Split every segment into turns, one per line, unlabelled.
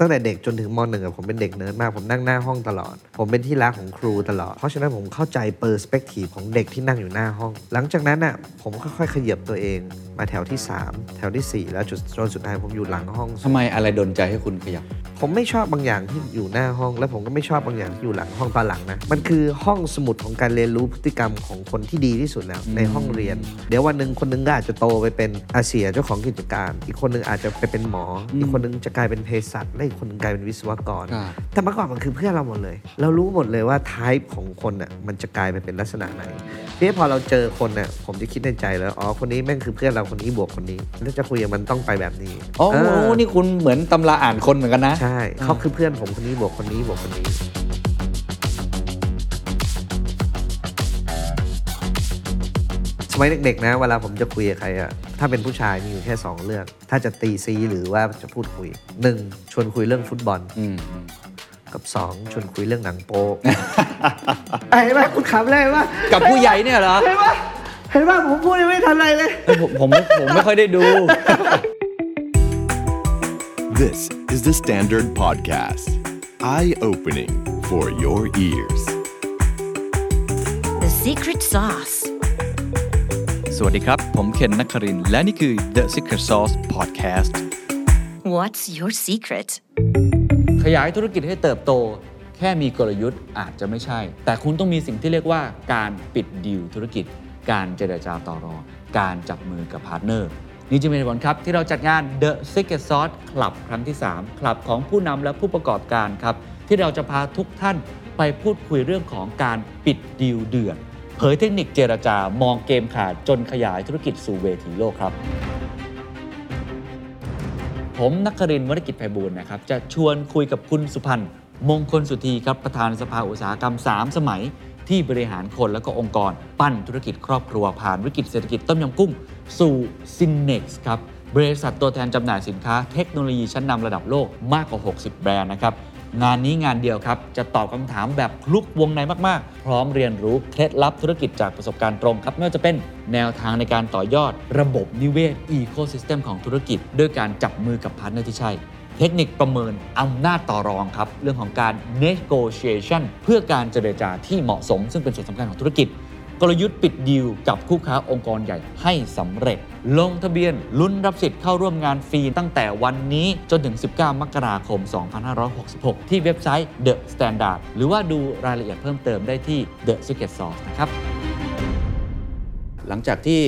ตั้งแต่เด็กจนถึงมหนึ่งอะผมเป็นเด็กเนิร์ดมากผมนั่งหน้าห้องตลอด ผมเป็นที่รักของครูตลอด เพราะฉะนั้นผมเข้าใจ perspective ของเด็กที่นั่งอยู่หน้าห้อง หลังจากนั้นอะผมค่อยๆขยับตัวเอง มาแถวที่ 3 แถวทีสี่ 4 แล้วจุดจนสุดท้ายผมอยู่หลังห้อง
ทำไมอะไรดนใจให้คุณขยับ
ผมไม่ชอบบางอย่างที่อยู่หน้าห้อง และผมก็ไม่ชอบบางอย่างที่อยู่หลังห้องตอนหลังนะมันคือห้องสมุดของการเรียนรู้พฤติกรรมของคนที่ดีที่สุดแล้วในห้องเรียน เดี๋ยววันหนึ่งคนหนึ่งก็อาจจะโตไปเป็นอาเสี่ยเจ้าของกิจการ อีกคนหนึ่งอาจจะไปเป็นหมอ อีกคนหนึงจะกลายเป็นเภสัชและอีกคนหนึงกลายเป็นวิศวกร
ครับ
แต่เมื่อก่อนมันคือเพื่อนเราหมดเลย เรารู้หมดเลยว่าไทป์ของคนน่ะมันจะกลายไปเป็นลักษณะไหนทีนี้พอเราเจอคนน่ะผมจะคิดในใจแล้วอ๋อคนนี้แม่งคือเพื่อนเราคนนี้บวกคนนี้ถ้าจะคุยกับมันต้องไปแบบนี้
โอ้
เอ
โห
อ
นี่คุณเหมือนตำราอ่านคนเหมือนกันนะ
ใช่เขาคือเพื่อนผมคนนี้บวกคนนี้บวกคนนี้ มัยเด็กๆนะ เวลาผมจะคุยกับใครอะถ้าเป็นผู้ชายมีอยู่แค่สองเรื่อง ถ้าจะตีซีหรือว่าจะพูดคุยหนึ่งชวนคุยเรื่องฟุตบอล
อืมอืม
กับสองชวนคุยเรื่องหนังโป๊เห็นไหมคุณขำเลยว่า
กับผู้ใหญ่เนี่ยเหรอ
เห็นไหมเห็นไหมผมพูดยังไม่ทันอะไรเลย
เอ้ยผมผมไม่ผมไม่ค่อยได้ดู
This is the Standard Podcast. Eye opening for your ears.
The secret sauce.
สวัสดีครับ ผมเคนนักครินทร์และนี่คือ The Secret Sauce Podcast
What's your secret?
ขยายธุรกิจให้เติบโต แค่มีกลยุทธ์อาจจะไม่ใช่ แต่คุณต้องมีสิ่งที่เรียกว่าการปิดดีลธุรกิจ การเจรจาต่อรองการจับมือกับพาร์ทเนอร์ นี่จะเป็นเหตุผลครับที่เราจัดงาน The Secret Sauce Club ครั้งที่ 3 คลับของผู้นำและผู้ประกอบการครับ ที่เราจะพาทุกท่านไปพูดคุยเรื่องของการปิดดีลเดือด เผยเทคนิคเจรจามองเกมขาดจนขยายธุรกิจสู่เวทีโลกครับ ผมนักครินวรกิจไพบูลนะครับ จะชวนคุยกับคุณสุพันธ์มงคลสุธีครับ ประธานสภาอุตสาหกรรม 3 สมัย ที่บริหารคนและก็องค์กร ปั้นธุรกิจครอบครัวผ่านวิกฤตเศรษฐกิจต้มยำกุ้ง สู่ซินเน็กซ์ครับบริษัทตัวแทนจำหน่ายสินค้าเทคโนโลยีชั้นนำระดับโลกมากกว่า 60 แบรนด์นะครับ งานนี้งานเดียวครับ จะตอบคำถามแบบคลุกวงในมากๆ พร้อมเรียนรู้เคล็ดลับธุรกิจจากประสบการณ์ตรงครับ ไม่ว่าจะเป็นแนวทางในการต่อยอด ระบบนิเวศอีโค y ิสเต็มของธุรกิจ ด้วยการจับมือกับพาร์ทเนอร์ที่ใช่เทคนิคประเมินอำนาจต่อรองครับ เรื่องของการ negotiation เพื่อการเจรจาที่เหมาะสม ซึ่งเป็นส่วนสำคัญของธุรกิจ กลยุทธ์ปิดดีลกับคู่ค้าองค์กรใหญ่ให้สำเร็จ ลงทะเบียนลุ้นรับสิทธิ์เข้าร่วมงานฟรีตั้งแต่วันนี้จนถึง 19 มกราคม 2566 ที่เว็บไซต์ The Standard หรือว่าดูรายละเอียดเพิ่มเติมได้ที่ The Secret Sauce นะครับ หลังจากที่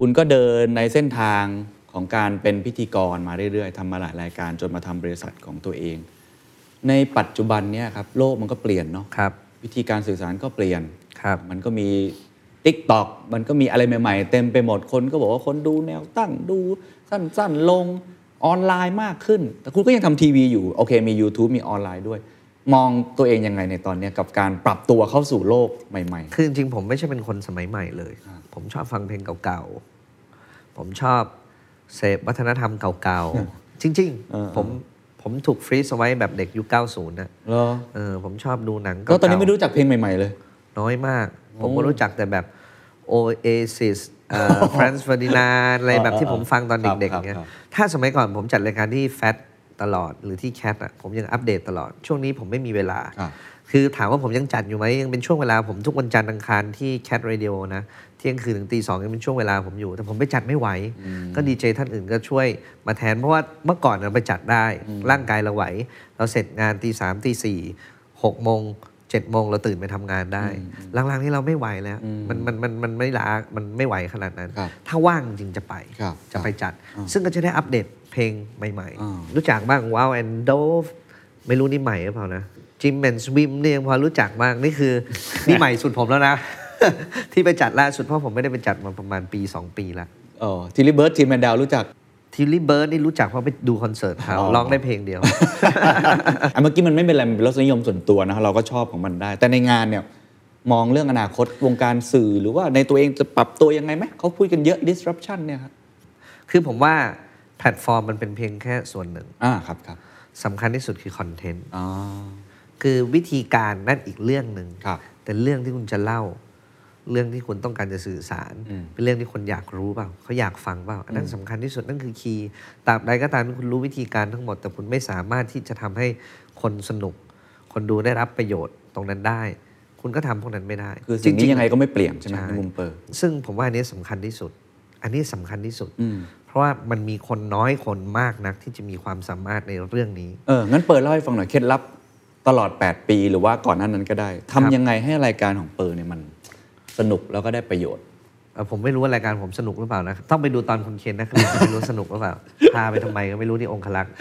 คุณก็เดินในเส้นทางของการเป็นพิธีกรมาเรื่อยๆทำมาหลายรายการจนมาทำบริษัทของตัวเอง ในปัจจุบันเนี่ยครับโลกมันก็เปลี่ยนเนาะ
ครับ
วิธีการสื่อสารก็เปลี่ยน
ครับ
มันก็มี t ิ k t o k มันก็มีอะไรใหม่ ๆ เต็มไปหมดคนก็บอกว่าคนดูแนวตั้งดูสั้น ๆ ลงออนไลน์มากขึ้น แต่คุณก็ยังทำทีวีอยู่ โอเค มี YouTube มีออนไลน์ด้วย มองตัวเองยังไงในตอนเนี้ยกับการปรับตัวเข้าสู่โลกใหม่
คือจริงๆผมไม่ใช่เป็นคนสมัยใหม่เลย ผมชอบฟังเพลงเก่าๆ ผมชอบเสพวัฒนธรรมเก่าๆ จริง
เออ
ๆผมผมถูกฟรีซเอาไว้แบบเด็กยุค 90นะ
ๆเหรอ
เออผมชอบดูหนัง
ก็ตอนนี้ไม่
เาๆ
รู้จักเพลงใหม่ ๆ เลย
น้อยมาก ผม
โอ้
ก็รู้จักแต่แบบ Oasis เอ่อ Franz Ferdinand อะไรแบบที่ผมฟังตอนเด็ก
ครับ
ๆเงี้ย
ครับ
ถ้าสมัยก่อนผมจัดรายการที่ Fat ตลอดหรือที่ Cat อะผมยังอัปเดตตลอด ช่วงนี้ผมไม่มีเวลา
ครับ
คือถามว่าผมยังจัดอยู่ไหมยังเป็นช่วงเวลาผมทุกวันจันทร์อังคารที่ Cat Radio นะเที่ยงคืนถึงตีสองยังเป็นช่วงเวลาผมอยู่ แต่ผมไปจัดไม่ไหว ก็ดีเจท่านอื่นก็ช่วยมาแทน เพราะว่าเมื่อก่อนเราไปจัดได้ ร่างกายเราไหว เราเสร็จงานตีสามตีสี่หกโมง เจ็ดโมงเราตื่นไปทำงานได้หลังๆนี้เราไม่ไหวแล้ว มันมันมันมันไม่ล้ามันไม่ไหวขนาดนั้น
ครับ
ถ้าว่างจริงจะไป
ครับ
จะไปจัด
อ่า
ซึ่งก็จะได้อัปเดตเพลงใหม่
อ่า
ๆรู้จักบ้างว้าวแอนโดฟไม่รู้นี่ใหม่หรือเปล่านะจิมแอนสวิมเนี่ยยังพอรู้จักบ้างนี่คือนี่ใหม่สุดผมแล้วนะ ที่ไปจัดล่าสุดเพราะผมไม่ได้ไปจัดมาประมาณปี 2 ปีละ
เออ Tilly Birds ทีมแมนดาวรู้จัก
Tilly Birds นี่รู้จักเพราะไปดูคอนเสิร์ตเขา
อ๋อ
ร้องได้เพลงเดียว
อะเมื่อกี้มันไม่เป็นอะไรมันเป็นรสนิยมส่วนตัวนะเราก็ชอบของมันได้ แต่ในงานเนี่ยมองเรื่องอนาคตวงการสื่อหรือว่าในตัวเองจะปรับตัวยังไงไหมเขาพูดกันเยอะ disruption เนี่ยครับ
คือผมว่าแพลตฟอร์มมันเป็นเพียงแค่ส่วนหนึ่ง
อ่าครับครับ
สำคัญที่สุดคือคอนเทนต์
อ๋อ
คือวิธีการนั่นอีกเรื่องหนึ่ง
ครับ
แต่เรื่องที่คุณจะเล่า เรื่องที่คุณต้องการจะสื่อสาร เป็นเรื่องที่คนอยากรู้เปล่าเขาอยากฟังเปล่าอันนั้นสำคัญที่สุดนั่นคือคีย์ตราบใดก็ตามที่คุณรู้วิธีการทั้งหมด แต่คุณไม่สามารถที่จะทำให้คนสนุก คนดูได้รับประโยชน์ตรงนั้นได้ คุณก็ทำพวกนั้นไม่ได้
คือสิ่งนี้
จๆ
ยังไงก็ไม่เปลี่ยนใช่ไหม
ใช่
ในมุมเปิด
ซึ่งผมว่าอันนี้สำคัญที่สุด อันนี้สำคัญที่สุด
อืม
เพราะว่ามันมีคนน้อยคนมากนักที่จะมีความสามารถในเรื่องนี้
เอองั้นเปิดเล่าให้ฟังหน่อยเคล็ดลับตลอด 8 ปี หรือว่าก่อนหน้านั้นก็ได้ทำยังไงให้รายการของเปิดเนี่ยมัน สนุกแล้วก็ได้ประโยชน์
เอ่อผมไม่รู้ว่ารายการผมสนุกหรือเปล่านะ ต้องไปดูตอนคุณเคนนะครับไม่รู้สนุกหรือเปล่า พาไปทำไมก็ไม่รู้นี่องคลักษ์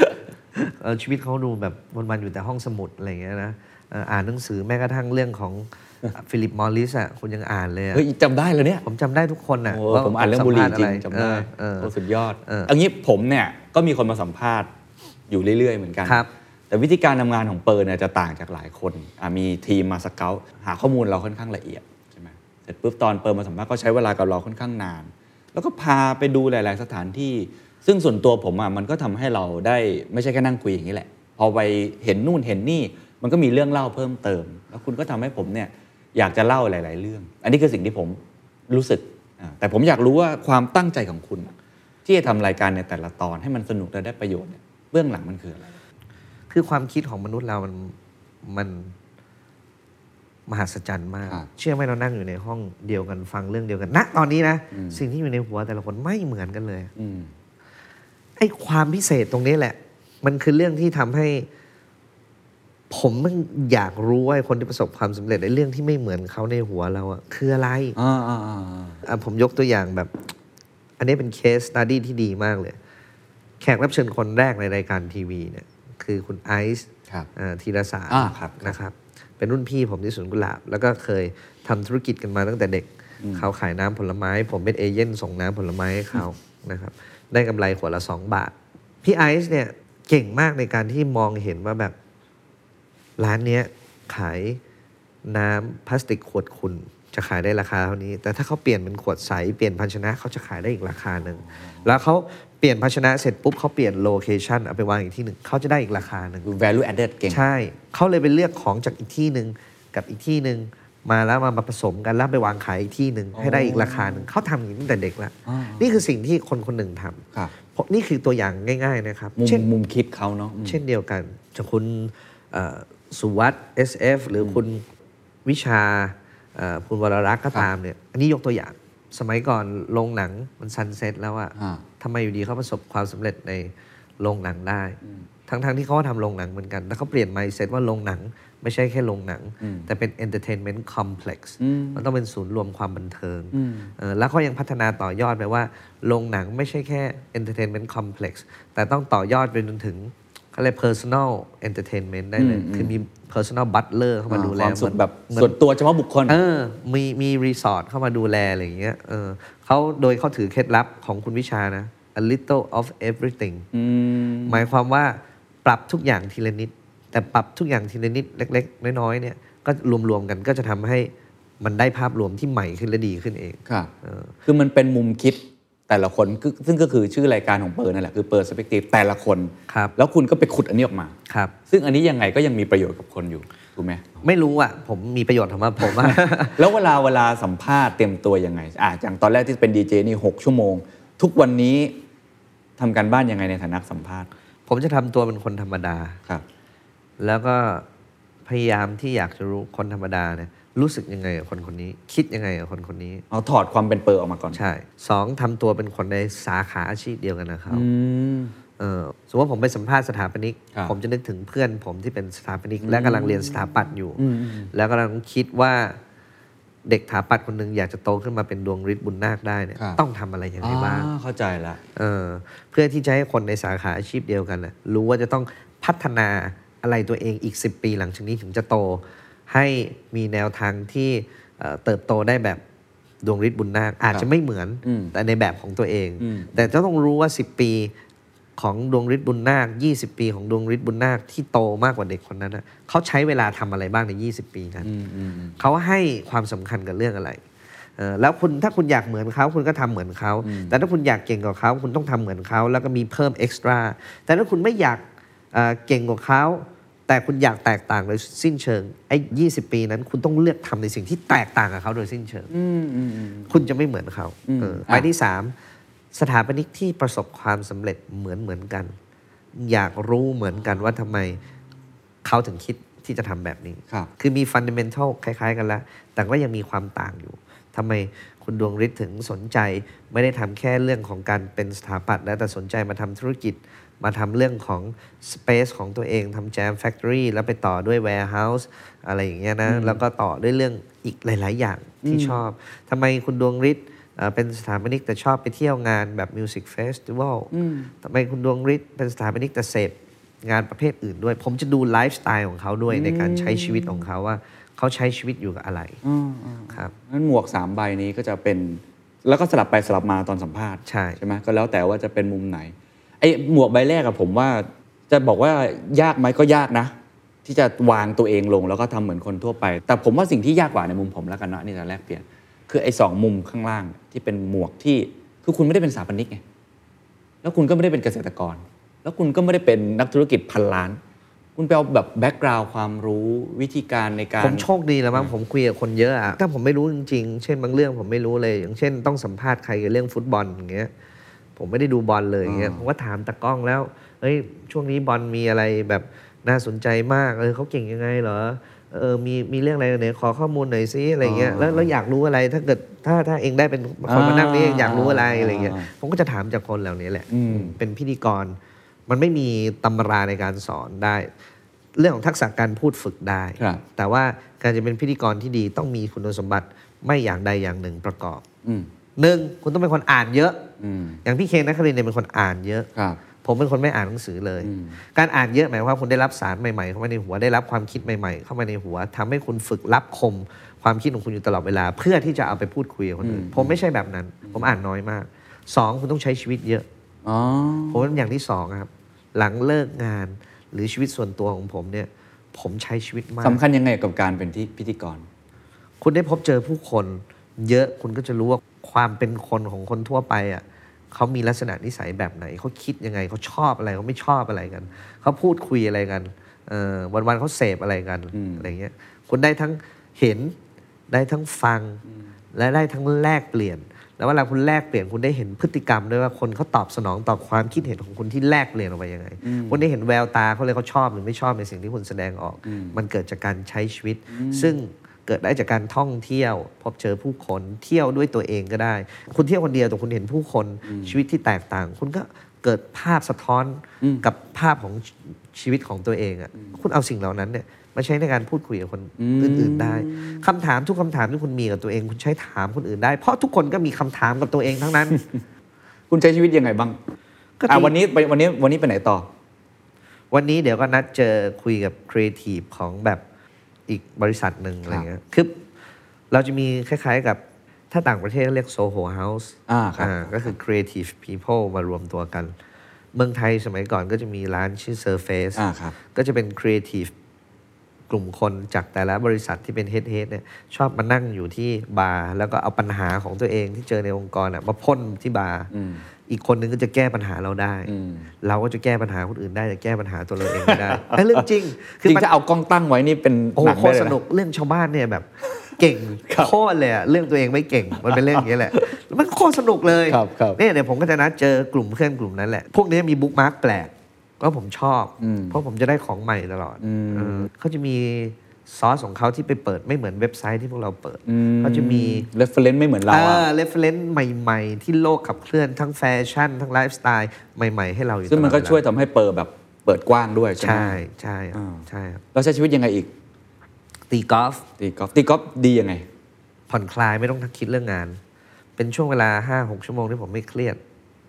เอ่อชีวิตเขาดูแบบวันๆอยู่แต่ห้องสมุดอะไรอย่างเงี้ยนะเอ่ออ่านหนังสือแม้กระทั่งเรื่องของฟิลิปมอริสอะคุณยังอ่านเลยอะ
เฮ้ยจำได้เลยเนี่ย
ผมจำได้ทุกคนอะ
โอ้
ว่า
ผมอ่านเรื่องบุหรี่จริง
สัม
จำได้
ภาษณ์อะไรเออ
โอ้
เออ
สุดยอด
เออ
เอันนี้ผมเนี่ยก็มีคนมาสัมภาษณ์อยู่เรื่อย ๆ เหมือนกัน
ครับ
แต่วิธีการทำงานของเปิร์เนี่ยจะต่างจากหลายคนอะมีทีมมาสเกลหาข้อมูลเราค่อนข้างละเอียดใช่ไหมเส ร็จปุ๊บตอนเปิร์มาสัมภาษณ์ก็ใช้เวลากับเราค่อนข้างนาน แล้วก็พาไปดูหลาย ๆ สถานที่ ซึ่งส่วนตัวผมอะมันก็ทำให้เราได้ไม่ใช่แค่นั่งคุยอย่างนี้แหละ พอไปเห็นนู่นเห็นนี่มันก็มีเรื่องเล่าเพิ่มเติม แล้วคุณก็ทำให้ผมเนี่ยอยากจะเล่าหลาย ๆ เรื่อง อันนี้คือสิ่งที่ผมรู้สึก แต่ผมอยากรู้ว่าความตั้งใจของคุณ ที่จะทำรายการในแต่ละตอนให้มันสนุกและได้ประโยชน์เนี่ยเบื้องหลังมันคืออะไร
คือความคิดของมนุษย์เรามันมัน มหัศจรรย์มาก
ครับ
เชื่อไหมเรานั่งอยู่ในห้องเดียวกันฟังเรื่องเดียวกันณตอนนี้นะ สิ่งที่อยู่ในหัวแต่ละคนไม่เหมือนกันเลย
อืม
ไอ้ความพิเศษตรงนี้แหละ มันคือเรื่องที่ทำให้ ผมมันอยากรู้ว่าไอ้คนที่ประสบความสำเร็จในเรื่องที่ไม่เหมือนเขาในหัวเราอะคืออะไร
อ่าอ่าอ่า
อะผมยกตัวอย่างแบบ อันนี้เป็นเคสสต u ดี้ที่ดีมากเลย แขกรับเชิญคนแรกในรายการทีวีเนี่ย คือคุณไอซ์
ครับ
อ่าธีรสาร
อ่าครับครับ
นะครับ เป็นรุ่นพี่ผมที่สวนกุหลาบ แล้วก็เคยทำธุรกิจกันมาตั้งแต่เด็ก เขาขายน้ำผลไม้ ผมเป็นเอเย่นส่งน้ำผลไม้ให้เขานะครับได้กำไรขวดละสองบาท พี่ไอซ์เนี่ยเก่งมากในการที่มองเห็นว่าแบบร้านเนี้ยขายน้ำพลาสติกขวดขุ่นจะขายได้ราคาเท่านี้ แต่ถ้าเขาเปลี่ยนเป็นขวดใส เปลี่ยนภาชนะเขาจะขายได้อีกราคาหนึ่ง แล้วเขา เปลี่ยนภาชนะเสร็จปุ๊บเขาเปลี่ยนโลเคชันเอาไปวางอีกที่หนึ่งเขาจะได้อีกราคาหนึ่ง
คือ value added เก่ง
ใช่เขาเลยไปเลือกของจากอีกที่หนึ่งกับอีกที่หนึ่งมาแล้วมามาผสมกันแล้วไปวางขายอีกที่หนึ่งให้ได้อีกราคาหนึ่งเขาทำอย่างนี้ตั้งแต่เด็กแล้ว
อ๋อ
นี่คือสิ่งที่คนคนหนึ่งทำ
ครับ
เพราะนี่คือตัวอย่างง่าย ๆ นะครับ
มุม
เช่น
มุมคิดเขาเนาะอืม
เช่นเดียวกันจะคุณเอ่อสุวัสด์ SF หรือคุณวิชาเอ่อคุณวรรักษ์ก็ตามเนี่ยอันนี้ยกตัวอย่างสมัยก่อนโรงหนังมันซันเซ็ตแล้วอะ
อ่า
ทำไมอยู่ดีเขาประสบความสำเร็จในโรงหนังได้ ทั้งๆที่เขาก็ทำโรงหนังเหมือนกันแต่เขาเปลี่ยน mindset ว่าโรงหนัง ไม่ใช่แค่โรงหนัง แต่เป็น entertainment complex มันต้องเป็นศูนย์รวมความบันเทิงเออแล้วเขายังพัฒนาต่อยอดไปว่าโรงหนังไม่ใช่แค่ entertainment complex แต่ต้องต่อยอดไปจนถึง เขาเรียก personal entertainment ได้เลย คือมี personal butler เข้ามาดูแล
ความสุข
เหมือน
แบบ
เหมือน
ส่วนตัวเฉพาะบุคคล
เออมีมีรีสอร์ทเข้ามาดูแลอะไรอย่างเงี้ยเออเขาโดยเขาถือเคล็ดลับของคุณวิชานะ a little of everything หมายความว่าปรับทุกอย่างทีละนิด แต่ปรับทุกอย่างทีละนิดเล็ก ๆ น้อยๆเนี่ยก็รวมๆกันก็จะทำให้มันได้ภาพรวมที่ใหม่ขึ้นและดีขึ้นเอง
ครับคือมันเป็นมุมคิด แต่ละคนคือซึ่งก็คือชื่อรายการของเปิร์นั่นแหละคือเปิร์สเปกทีฟแต่ละคน
ครับ
แล้วคุณก็ไปขุดอันนี้ออกมา
ครับ
ซึ่งอันนี้ยังไงก็ยังมีประโยชน์กับคนอยู่ถูกไหม
ไม่รู้อะผมมีประโยชน์สำหรับผมว่า
แล้วเวลาเวลาสัมภาษณ์เตรียมตัวยังไงอ่าอย่างตอนแรกที่เป็นดีเจนี่6ชั่วโมง ทุกวันนี้ทำการบ้านยังไงในฐานะสัมภาษณ์
ผมจะทำตัวเป็นคนธรรมดา
ครับ
แล้วก็พยายามที่อยากจะรู้คนธรรมดาเนี่ย รู้สึกยังไงกับคนคนนี้ คิดยังไงกับคนคนนี้
เอาถอดความเป็นเปิร์ออกมาก่อน
ใช่สองทำตัวเป็นคนในสาขาอาชีพเดียวกันนะครับ
อืม
เออสมมติว่าผมไปสัมภาษณ์สถาปนิก
ครับ
ผมจะนึกถึงเพื่อนผมที่เป็นสถาปนิก และกำลังเรียนสถาปัตย์อยู่แล้วกำลังคิดว่าเด็กสถาปัตย์คนหนึ่งอยากจะโตขึ้นมาเป็นดวงฤทธิ์บุญนาคได้เนี่ย
ครับ
ต้องทำอะไรอย่างไรบ้าง
อ่าเข้าใจละ
เออเพื่อที่จะให้คนในสาขาอาชีพเดียวกันน่ะรู้ว่าจะต้องพัฒนาอะไรตัวเองอีก 10 ปีหลังจากนี้ถึงจะโต ให้มีแนวทางที่เอ่อเติบโตได้แบบดวงฤทธิ์บุญนาคอาจจะไม่เหมือน
อืม
แต่ในแบบของตัวเอง
อืม
แต่จะต้องรู้ว่า 10 ปีของดวงฤทธิ์บุญนาค 20 ปีของดวงฤทธิ์บุญนาคที่โตมากกว่าเด็กคนนั้นนะเขาใช้เวลาทำอะไรบ้างใน 20 ปีนั้น
อืมอืมอืม
เขาให้ความสำคัญกับเรื่องอะไรเออแล้วคุณถ้าคุณอยากเหมือนเขาคุณก็ทำเหมือนเขา แต่ถ้าคุณอยากเก่งกว่าเขาคุณต้องทำเหมือนเขาแล้วก็มีเพิ่มเอ็กซ์ตร้าแต่ถ้าคุณไม่อยากเอ่อเก่งกว่าเขา แต่คุณอยากแตกต่างโดยสิ้นเชิงไอ้ยีปีนั้น คุณต้องเลือกทำในสิ่งที่แตกต่างกับเขาโดยสิ้นเชิง
อืมอืมอืม
คุณจะไม่เหมือนเขา
อืม
เออ
อะ
ไปที่สามสถาปนิกที่ประสบความสำเร็จเหมือนเหมือนกัน อยากรู้เหมือนกันว่าทำไมเขาถึงคิดที่จะทำแบบนี้
ครับ
คือมีฟันเดเมนทัลคล้าย ๆ กันแล้ว แต่ก็ยังมีความต่างอยู่ทำไมคุณดวงฤทธิ์ถึงสนใจ ไม่ได้ทำแค่เรื่องของการเป็นสถาปัตย์แล้วแต่สนใจมาทำธุรกิจ มาทำเรื่องของ Space ของตัวเองทำ Jam Factory แล้วไปต่อด้วย Warehouse อะไรอย่างเงี้ยนะ แล้วก็ต่อด้วยเรื่องอีกหลาย ๆ อย่างที่ชอบทำไมคุณดวงฤทธิ์เอ่อเป็นสถาปนิกแต่ชอบไปเที่ยวงานแบบ Music Festival ทำไมคุณดวงฤทธิ์เป็นสถาปนิกแต่เสพงานประเภทอื่นด้วย ผมจะดูไลฟ์สไตล์ของเขาด้วยในการใช้ชีวิตของเขาว่าเขาใช้ชีวิตอยู่กับอะไร
อืมอืม
ครับ
นั้นหมวกสามใบนี้ก็จะเป็นแล้วก็สลับไปสลับมาตอนสัมภาษณ์
ใช่
ใช่ไหมก็แล้วแต่ว่าจะเป็นมุมไหน ไอ้หมวกใบแรกอะผมว่าจะบอกว่ายากไหมก็ยากนะ ที่จะวางตัวเองลงแล้วก็ทำเหมือนคนทั่วไป แต่ผมว่าสิ่งที่ยากกว่าในมุมผมแล้วกันเนาะนี่จะแลกเปลี่ยน คือไอ้สองมุมข้างล่างที่เป็นหมวกที่คือคุณไม่ได้เป็นสถาปนิกไงแล้วคุณก็ไม่ได้เป็นเกษตรกร แล้วคุณก็ไม่ได้เป็นนักธุรกิจพันล้าน คุณไปเอาแบบแบ็กกราวด์ความรู้วิธีการในการ
ผมโชคดีแล้วมั้งผมคุยกับคนเยอะอะถ้าผมไม่รู้จริงๆ เช่นบางเรื่องผมไม่รู้เลย อย่างเช่น ต้องสัมภาษณ์ใครกับเรื่องฟุตบอลอย่างเงี้ย ผมไม่ได้ดูบอลเลยอย่างเงี้ย
อ่า
ผมก็ถามตากล้องแล้วเฮ้ยช่วงนี้บอลมีอะไรแบบน่าสนใจมากเออเขาเก่งยังไงเหรอเออมีมีเรื่องอะไรไหนขอข้อมูลหน่อยซิอะไรเงี้ยแล้วแล้วอยากรู้อะไรถ้าเกิดถ้าถ้าเองได้เป็นคนมานั่งนี่เองอยากรู้อะไรอะไรเงี้ยผมก็จะถามจากคนเหล่านี้แหละ
อืม
เป็นพิธีกร มันไม่มีตำราในการสอนได้ เรื่องของทักษะการพูดฝึกได้
ครับ
แต่ว่าการจะเป็นพิธีกรที่ดีต้องมีคุณสมบัติไม่อย่างใดอย่างหนึ่งประกอบ
อืม
หนึ่งคุณต้องเป็นคนอ่านเยอะ
อืม
อย่างพี่เคนนักครินทร์เนี่ยเป็นคนอ่านเยอะ
ครับ
ผมเป็นคนไม่อ่านหนังสือเลย
อืม
การอ่านเยอะหมายความว่าคุณได้รับสารใหม่ๆเข้ามาในหัวได้รับความคิดใหม่ๆ เข้ามาในหัวทำให้คุณฝึกรับคมความคิดของคุณอยู่ตลอดเวลา เพื่อที่จะเอาไปพูดคุยกับคนอื่นผมไม่ใช่แบบนั้น ผมอ่านน้อยมากสองคุณต้องใช้ชีวิตเยอะ
อ๋อ
ผมว่าอย่างที่สองครับ หลังเลิกงานหรือชีวิตส่วนตัวของผมเนี่ย ผมใช้ชีวิตมาก
สำคัญยังไงกับการเป็นที่พิธีกร
คุณได้พบเจอผู้คน เยอะคุณก็จะรู้ว่า ความเป็นคนของคนทั่วไปอะเขามีลักษณะนิสัยแบบไหนเขาคิดยังไงเขาชอบอะไรเขาไม่ชอบอะไรกันเขาพูดคุยอะไรกันเออวันๆเขาเสพอะไรกัน
อืม
อะไรเงี้ยคุณได้ทั้งเห็นได้ทั้งฟัง และได้ทั้งแลกเปลี่ยน แล้วเวลาคุณแลกเปลี่ยนคุณได้เห็นพฤติกรรมด้วยว่าคนเขาตอบสนองต่อความคิดเห็นของคุณที่แลกเปลี่ยนออกไปยังไงคุณได้เห็นแววตาเขาเลยเขาชอบหรือไม่ชอบในสิ่งที่คุณแสดงออก มันเกิดจากการใช้ชีวิต ซึ่ง เกิดได้จากการท่องเที่ยว พบเจอผู้คนเที่ยวด้วยตัวเองก็ได้ คุณเที่ยวคนเดียวแต่คุณเห็นผู้คนชีวิตที่แตกต่าง คุณก็เกิดภาพสะท้อนกับภาพของชีวิตของตัวเองอะคุณเอาสิ่งเหล่านั้นเนี่ยมาใช้ในการพูดคุยกับคนอื่นๆได้คำถามทุกคำถามที่คุณมีกับตัวเอง คุณใช้ถามคนอื่นได้ เพราะทุกคนก็มีคำถามกับตัวเองทั้งนั้น
คุณใช้ชีวิตยังไงบ้าง
ก็
อะ
ที่
วันนี้ไปวันนี้วันนี้ไปไหนต่อ
วันนี้เดี๋ยวก็นัดเจอคุยกับครีเอทีฟของแบบ อีกบริษัทหนึ่งอะไรเงี้ยคือเราจะมีคล้ายๆกับถ้าต่างประเทศเรียก Soho House
อ่าครับ
ก็คือ Creative People มารวมตัวกัน เมืองไทยสมัยก่อนก็จะมีร้านชื่อ Surface
อ่าครับ
ก็จะเป็น Creative กลุ่มคนจากแต่ละบริษัทที่เป็น head head เนี่ยชอบมานั่งอยู่ที่บาร์แล้วก็เอาปัญหาของตัวเองที่เจอในองค์กรอะมาพ่นที่บาร์ อีกคนนึงก็จะแก้ปัญหาเราได้ เราก็จะแก้ปัญหาคนอื่นได้แต่แก้ปัญหาตัวเราเองไม่ได้ไอ้เรื่องจริง
จริง
มัน
ถ้าเอากล้องตั้งไว้นี่เป็น
โอ้
หนังได้โค
ตร
เลย
สนุกเรื่องชาวบ้านเนี่ยแบบเก่ง
ครับ
โคตรเลยอะเรื่องตัวเองไม่เก่งมันเป็นเรื่องอย่างนี้แหละแล้วมันโคตรสนุกเลย
ครับครับ
เนี่ยเดี๋ยวผมก็จะนัดเจอกลุ่มเพื่อนกลุ่มนั้นแหละ พวกนี้มี bookmark แปลกก็ผมชอบ
อืม
เพราะผมจะได้ของใหม่ตลอด
อืม
เออเขาจะมี ซอสของเขาที่ไปเปิดไม่เหมือนเว็บไซต์ที่พวกเราเปิด
อื
เขาจะมี
reference ไม่เหมือนเรา
เอ
อะ
อ reference ใหม่ ๆ ที่โลกขับเคลื่อนทั้งแฟชั่น ทั้งไลฟ์สไตล์ใหม่ ๆ ให้เราอยู่
ซึ่งมันก็
ตล
ก็
อดเวลา
ช่วยทำให้เปอร์แบบเปิดกว้างด้วยใช่ไหม
ใช่ใช่ครับ
อ่า
ใช่ครับ
เราใช้ชีวิตยังไงอีก
ตีกอล์ฟ
ตีกอล์ฟตีกอล์ฟดียังไง
ผ่อนคลายไม่ต้องคิดเรื่องงาน เป็นช่วงเวลาห้าหกชั่วโมงที่ผมไม่เครียด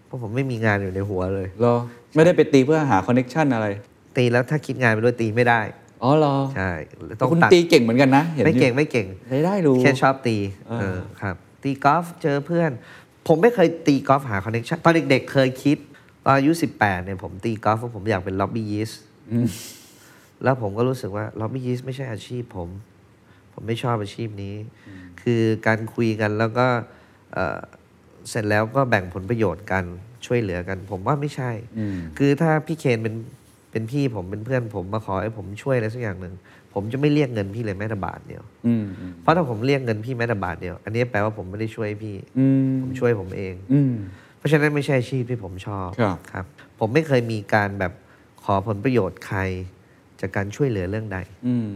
เพราะผมไม่มีงานอยู่ในหัวเลย
รอไม่ได้ไปตีเพื่อหา connection อะไร
ตีแล้วถ้าคิดงานไปด้วยตีไม่ได้
อ๋อเหรอ
ใช่ต้อง
คุณ
ตัด
ตีเก่งเหมือนกันนะเห็น
ไม่
อยู่
เก่งไม่เก่ง
ได้ได้รู้
แค่ชอบตี
อ่า
เออครับ ตีกอล์ฟเจอเพื่อน ผมไม่เคยตีกอล์ฟหา connection ตอนเด็กๆเคยคิดตอนอายุ18เนี่ยผมตีกอล์ฟเพราะผมอยากเป็นล็อบบี้ยิสแล้วผมก็รู้สึกว่าล็อบบี้ยิสไม่ใช่อาชีพผม ผมไม่ชอบอาชีพนี้ คือการคุยกันแล้วก็เอ่อเสร็จแล้วก็แบ่งผลประโยชน์กันช่วยเหลือกัน ผมว่าไม่ใช่
อืม
คือถ้าพี่เคนเป็น เป็นพี่ผมเป็นเพื่อนผมมาขอให้ผมช่วยอะไรสักอย่างหนึ่งผมจะไม่เรียกเงินพี่เลยแม้แต่บาทเดียว
อืมอืม
เพราะถ้าผมเรียกเงินพี่แม้แต่บาทเดียว อันนี้แปลว่าผมไม่ได้ช่วยพี่
อืม
ผมช่วยผมเอง
อืม
เพราะฉะนั้นไม่ใช่อาชีพที่ผมชอบ
ครับ
ครับ ผมไม่เคยมีการแบบขอผลประโยชน์ใคร จากการช่วยเหลือเรื่องใด
อืม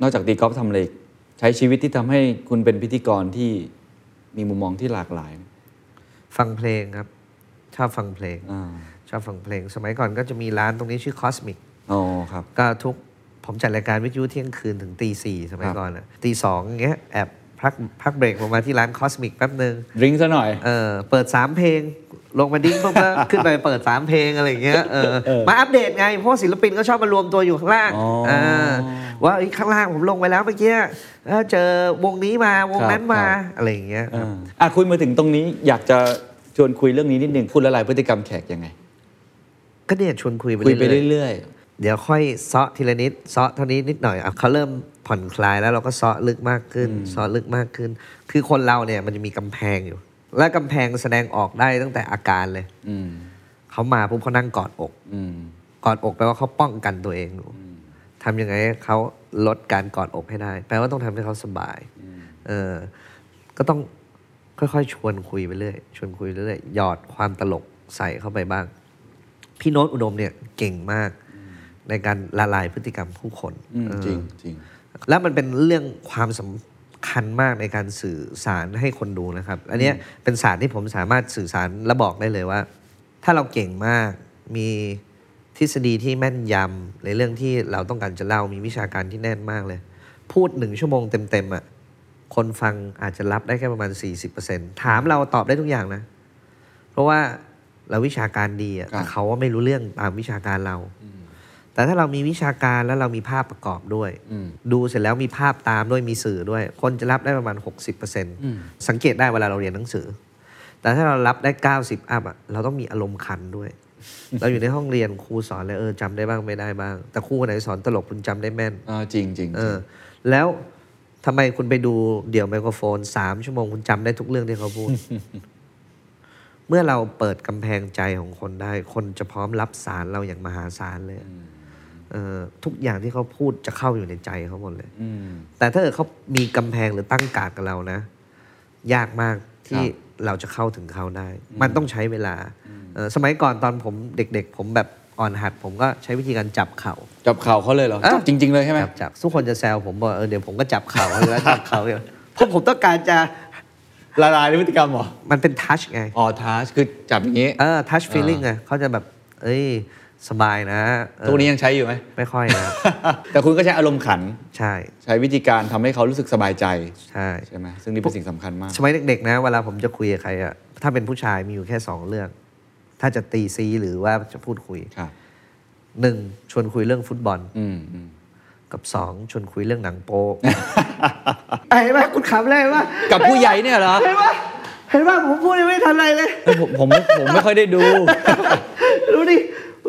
นอกจากตีกอล์ฟทำอะไรอีกใช้ชีวิตที่ทำให้คุณเป็นพิธีกรที่มีมุมมองที่หลากหลาย
ฟังเพลงครับ ชอบฟังเพลง
อ่า
ชอบฟังเพลง สมัยก่อนก็จะมีร้านตรงนี้ชื่อ Cosmic
อ๋อครับ
ก็ทุกผมจัดรายการวิทยุเที่ยงคืนถึงตีสี่สมัย
ครับ
ก่อนอะตีสองอย่างเงี้ยแอบพักพักเบรกลงมาที่ร้าน Cosmic แป๊บหนึ่ง
ดริงก์ซะหน่อย
เออ เปิด 3 เพลง ลงมาดิ้งปุ๊บแล้วขึ้นไปเปิด 3 เพลงอะไรอย่างเงี้ยเออ
เออ
มาอัปเดตไง เพราะว่าศิลปินก็ชอบมารวมตัวอยู่ข้างล่าง
อ๋ออ่า
ว่าเอ้ยข้างล่างผมลงไปแล้วเมื่อกี้เออเจอวงนี้มาวงนั้น
ครับ
มา
ครับ
อะไรอย่างเงี้ยครับ
อ่าอะคุยมาถึงตรงนี้อยากจะชวนคุยเรื่องนี้นิดหนึ่งคุณละลายพฤติกรรมแขกยังไง
ก็เนี่ยชวนคุยไป
คุยไป
เรื่อยๆ
เรื่อย
เดี๋ยวค่อยเซาะทีละนิดเซาะเท่านี้นิดหน่อยอะเขาเริ่มผ่อนคลายแล้วเราก็เซาะลึกมากขึ้นเซาะลึกมากขึ้น คือคนเราเนี่ยมันจะมีกำแพงอยู่ และกำแพงแสดงออกได้ตั้งแต่อาการเลย
ๆอืม
เขามาปุ๊บเขานั่งกอดอก
อืม
กอดอกแปลว่าเขาป้องกันตัวเองอยู่ทำยังไงให้เขาลดการกอดอกให้ได้ แปลว่าต้องทำให้เขาสบายเออ ก็ต้องค่อยๆ ชวนคุยไปเรื่อย ชวนคุยเรื่อยๆหยอดความตลกใส่เข้าไปบ้าง พี่โน้ตอุดมเนี่ยเก่งมากในการละลายพฤติกรรมผู้คน
อืม
เออ
จริงจริง
แล้วมันเป็นเรื่องความสำคัญมากในการสื่อสารให้คนดูนะครับ อันเนี้ยเป็นศาสตร์ที่ผมสามารถสื่อสารและบอกได้เลยว่า ถ้าเราเก่งมากมีทฤษฎีที่แม่นยำในเรื่องที่เราต้องการจะเล่ามีวิชาการที่แน่นมากเลย พูดหนึ่งชั่วโมงเต็มๆอะคนฟังอาจจะรับได้แค่ประมาณ 40%ถามเราตอบได้ทุกอย่างนะ เพราะว่า เราวิชาการดีอะ
ครับ
แต่เขาว่าไม่รู้เรื่องตามวิชาการเรา แต่ถ้าเรามีวิชาการแล้วเรามีภาพประกอบด้วย
อืม
ดูเสร็จแล้วมีภาพตามด้วยมีสื่อด้วย คนจะรับได้ประมาณ 60%สังเกตได้เวลาเราเรียนหนังสือ แต่ถ้าเรารับได้ 90 อัพอะเราต้องมีอารมณ์ขันด้วย เราอยู่ในห้องเรียนครูสอนเลยเออจำได้บ้างไม่ได้บ้าง แต่ครูคนไหนสอนตลกคุณจำได้แม่น
อ่าจริงจริง
เออแล้วทำไมคุณไปดูเดี่ยวไมโครโฟนสามชั่วโมงคุณจำได้ทุกเรื่องที่เขาพูด เมื่อเราเปิดกำแพงใจของคนได้ คนจะพร้อมรับสารเราอย่างมหาศาลเลยเออทุกอย่างที่เขาพูดจะเข้าอยู่ในใจเขาหมดเลย
อืม
แต่ถ้าเกิดเขามีกำแพงหรือตั้งการดกับเรานะ ยากมากที่
ครับ
เราจะเข้าถึงเขาได้ มันต้องใช้เวลาเอ่อสมัยก่อนตอนผมเด็ก ๆ ผมแบบอ่อนหัด ผมก็ใช้วิธีการจับเข่า
จับเข่าเขาเลยเหรอ
อะ
จับจริง ๆ เลยใช่ไหม
จับจับทุกคนจะแซวผมบอกเออเดี๋ยวผมก็จับเข่าให้แล้วจับเข่าเนี่ยเพราะผมต้องการจะ
ละลายในพฤติกรรมเหรอ
มันเป็นทัชไง
อ๋อทัชคือจับอย่างนี้
เออทัชฟีลิ่งไงเขาจะแบบ เอ้ย สบายนะเออ
ตัวนี้ยังใช้อยู่ไหม
ไม่ค่อยนะ
แต่คุณก็ใช้อารมณ์ขัน
ใช่
ใช้วิธีการทำให้เขารู้สึกสบายใจ
ใช่
ใช่ไหมซึ่งนี่เป็นสิ่งสำคัญมาก
สมัยเด็กๆนะ เวลาผมจะคุยกับใครอะถ้าเป็นผู้ชายมีอยู่แค่สองเรื่อง ถ้าจะตีซีหรือว่าจะพูดคุย
ครับ
หนึ่งชวนคุยเรื่องฟุตบอล
อืมอืม
กับสองชวนคุยเรื่องหนังโป๊เห็นไหมคุณขำเลยว่า
กับผู้ใหญ่เนี่ยเหรอ
เห็นไหมเห็นไหมผมพูดยังไม่ทันอะไรเลย
เฮ้ยผมผมผมไม่ค่อยได้ดู
ดูดิ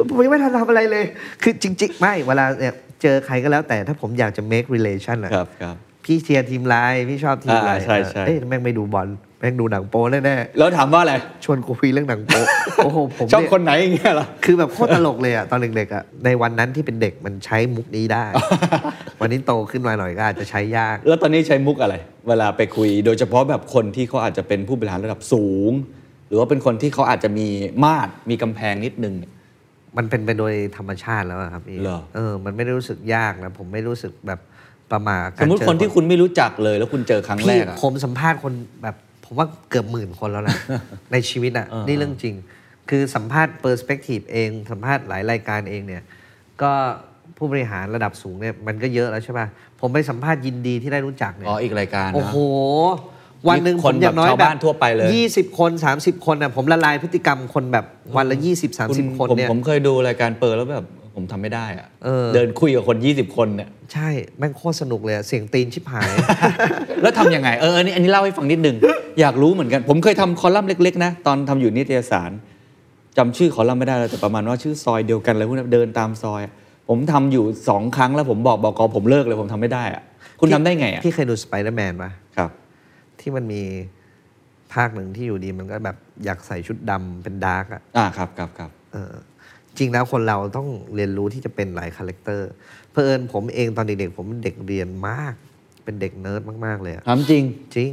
ผมยังไม่ทันทำอะไรเลย คือจริง ๆ ไม่ เวลาเนี่ยเจอใครก็แล้วแต่ถ้าผมอยากจะ make relation อะ
ครับครับ
พี่เชียร์ทีมไลน์พี่ชอบทีมไลน์
อ่าใช่ใช่
เอ้ยแม่งไม่ดูบอล แม่งดูหนังโป๊แน่
แล้วถามว่าอะไร
ๆชวนกูคุยเรื่องหนังโป๊โอ้โหผม
ชอบ
เย
คนไหนอย่างเงี้ยเหรอ
คือแบบโคตรตลกเลยอะตอนเด็กๆอะในวันนั้นที่เป็นเด็กมันใช้มุกนี้ได้ วันนี้โตขึ้นมาหน่อยก็อาจจะใช้ยาก
แล้วตอนนี้ใช้มุกอะไร เวลาไปคุย โดยเฉพาะแบบคนที่เขาอาจจะเป็นผู้บริหารระดับสูง หรือว่าเป็นคนที่เขาอาจจะมีมาดมีกำแพงนิดนึงเนี่ย
มันเป็นไปโดยธรรมชาติแล้วอะครับพี่
เหรอ
เออ มันไม่ได้รู้สึกยากนะผมไม่รู้สึกแบบประหมา
สมมติคนที่คุณไม่รู้จักเลยแล้วคุณเจอครั้งแร
พี่
กอะ
ผมสัมภาษณ์คนแบบ ผมว่าเกือบหมื่นคนแล้วนะ ในชีวิตอะ
เออ
นี่เรื่องจริง คือสัมภาษณ์ Perspective เอง สัมภาษณ์หลายรายการเองเนี่ย ก็ผู้บริหารระดับสูงเนี่ยมันก็เยอะแล้วใช่ป่ะ ผมไปสัมภาษณ์ยินดีที่ได้รู้จักเนี่ย
อ๋อ อีกรายการนะ
โอ้โห วันหนึ่ง
นี่
ผม
คน
อย่างน้อย
แบบชาวบ้านทั่วไปเลย
ยี่สิบคนสามสิบคนอะผมละลายพฤติกรรมคนแบบวันละยี่สิบสามสิบคน คุณ
ผม
เนี่ย
ผมเคยดูรายการเปอร์แล้วแบบผมทำไม่ได้อะ
เออ
เดินคุยกับคน 20 คนเนี่ย
ใช่ แม่งโคตรสนุกเลยอะเสียงตีนชิบหาย
แล้วทำยังไง เอออันนี้อันนี้เล่าให้ฟังนิดนึง อยากรู้เหมือนกัน ผมเคยทำคอลัมน์เล็ก ๆ นะ ตอนทำอยู่นิตยสารจำชื่อคอลัมน์ไม่ได้แล้วแต่ประมาณว่าชื่อซอยเดียวกันอะไรพวกนั้นเดินตามซอยอะผมทำอยู่สองครั้งแล้วผมบอกบอกผมเลิกเลยผมทำไม่ได้อะคุณทำได้ไงอะ
พี่เคยดูสไปเดอร์แมนปะ
ครับ
ที่มันมีภาคหนึ่งที่อยู่ดีมันก็แบบอยากใส่ชุดดำเป็น dark อะ
อ่าครับครับครับ
เออจริงแล้วคนเราต้องเรียนรู้ที่จะเป็นหลาย character เผอิญผมเองตอนเด็กๆผมเป็นเด็กเรียนมาก เป็นเด็กเนิร์ดมากๆเลยอะ
ถามจริง
จริง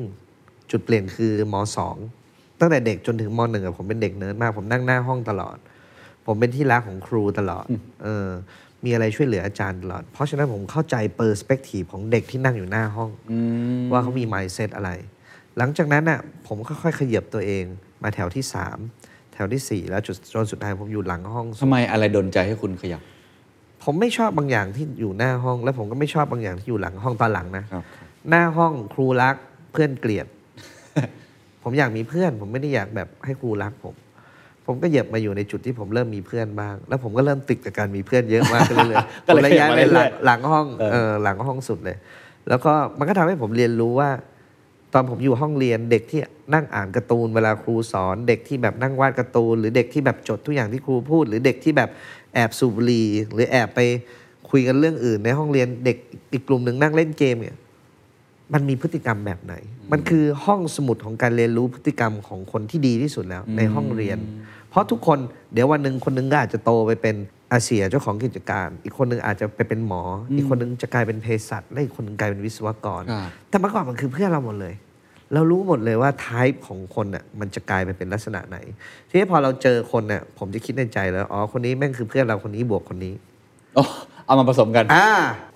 จุดเปลี่ยนคือมสองตั้งแต่เด็กจนถึงมหนึ่งอะผมเป็นเด็กเนิร์ดมาก ผมนั่งหน้าห้องตลอด ผมเป็นที่รักของครูตลอดเออมีอะไรช่วยเหลืออาจารย์ตลอด เพราะฉะนั้นผมเข้าใจ perspective ของเด็กที่นั่งอยู่หน้าห้องว่าเขามี mindset อะไร หลังจากนั้นน่ะผมค่อยๆขยับตัวเองมาแถวที่3แถวทีสี่4แล้วจุดจนสุดท้ายผมอยู่หลังห้อง
ทำไมอะไรดนใจให้คุณขยับ
ผมไม่ชอบบางอย่างที่อยู่หน้าห้อง แล้วผมก็ไม่ชอบบางอย่างที่อยู่หลังห้องตอนหลังนะครับหน้าห้องครูรักเพื่อนเกลียด ผมอยากมีเพื่อน ผมไม่ได้อยากแบบให้ครูรักผม ผมก็เหยียบมาอยู่ในจุดที่ผมเริ่มมีเพื่อนบ้าง แล้วผมก็เริ่มติดกับการมีเพื่อนเยอะมากขึ้นเรื่อยๆ
ก็เลย
ผมย้ายไป
ขยับมาเรื่
หลั
อย
ง
ๆ
หลังห้อง
เออ
เออหลังห้องสุดเลย แล้วก็มันก็ทำให้ผมเรียนรู้ว่า ตอนผมอยู่ห้องเรียนเด็กที่นั่งอ่านการ์ตูนเวลาครูสอน เด็กที่แบบนั่งวาดการ์ตูน หรือเด็กที่แบบจดทุกอย่างที่ครูพูด หรือเด็กที่แบบแอบสูบบุหรี่หรือแอบไปคุยกันเรื่องอื่นในห้องเรียนเด็กอีกกลุ่มหนึ่งนั่งเล่นเกมเนี่ยมันมีพฤติกรรมแบบไหน มันคือห้องสมุดของการเรียนรู้พฤติกรรมของคนที่ดีที่สุดแล้วในห้องเรียน เพราะทุกคนเดี๋ยววันหนึ่งคนหนึงก็อาจจะโตไปเป็นอาเซียเจ้าของกิจการ อีกคนหนึงอาจจะไปเป็นหมอ อีกคนหนึงจะกลายเป็นเภสัชและอีกคนหนึงกลายเป็นวิศวกร
ครับ
แต่เมื่อก่อนมันคือเพื่อนเราหมดเลย เรารู้หมดเลยว่า t y p e ของคนน่ะมันจะกลายไปเป็นลักษณะไหน ทีนี้พอเราเจอคนเนี่ยผมจะคิดในใจแล้วอ๋อคนนี้แม่งคือเพื่อนเราคนนี้บวกคนนี้
อ๋อเอามาผสมกัน
อ่า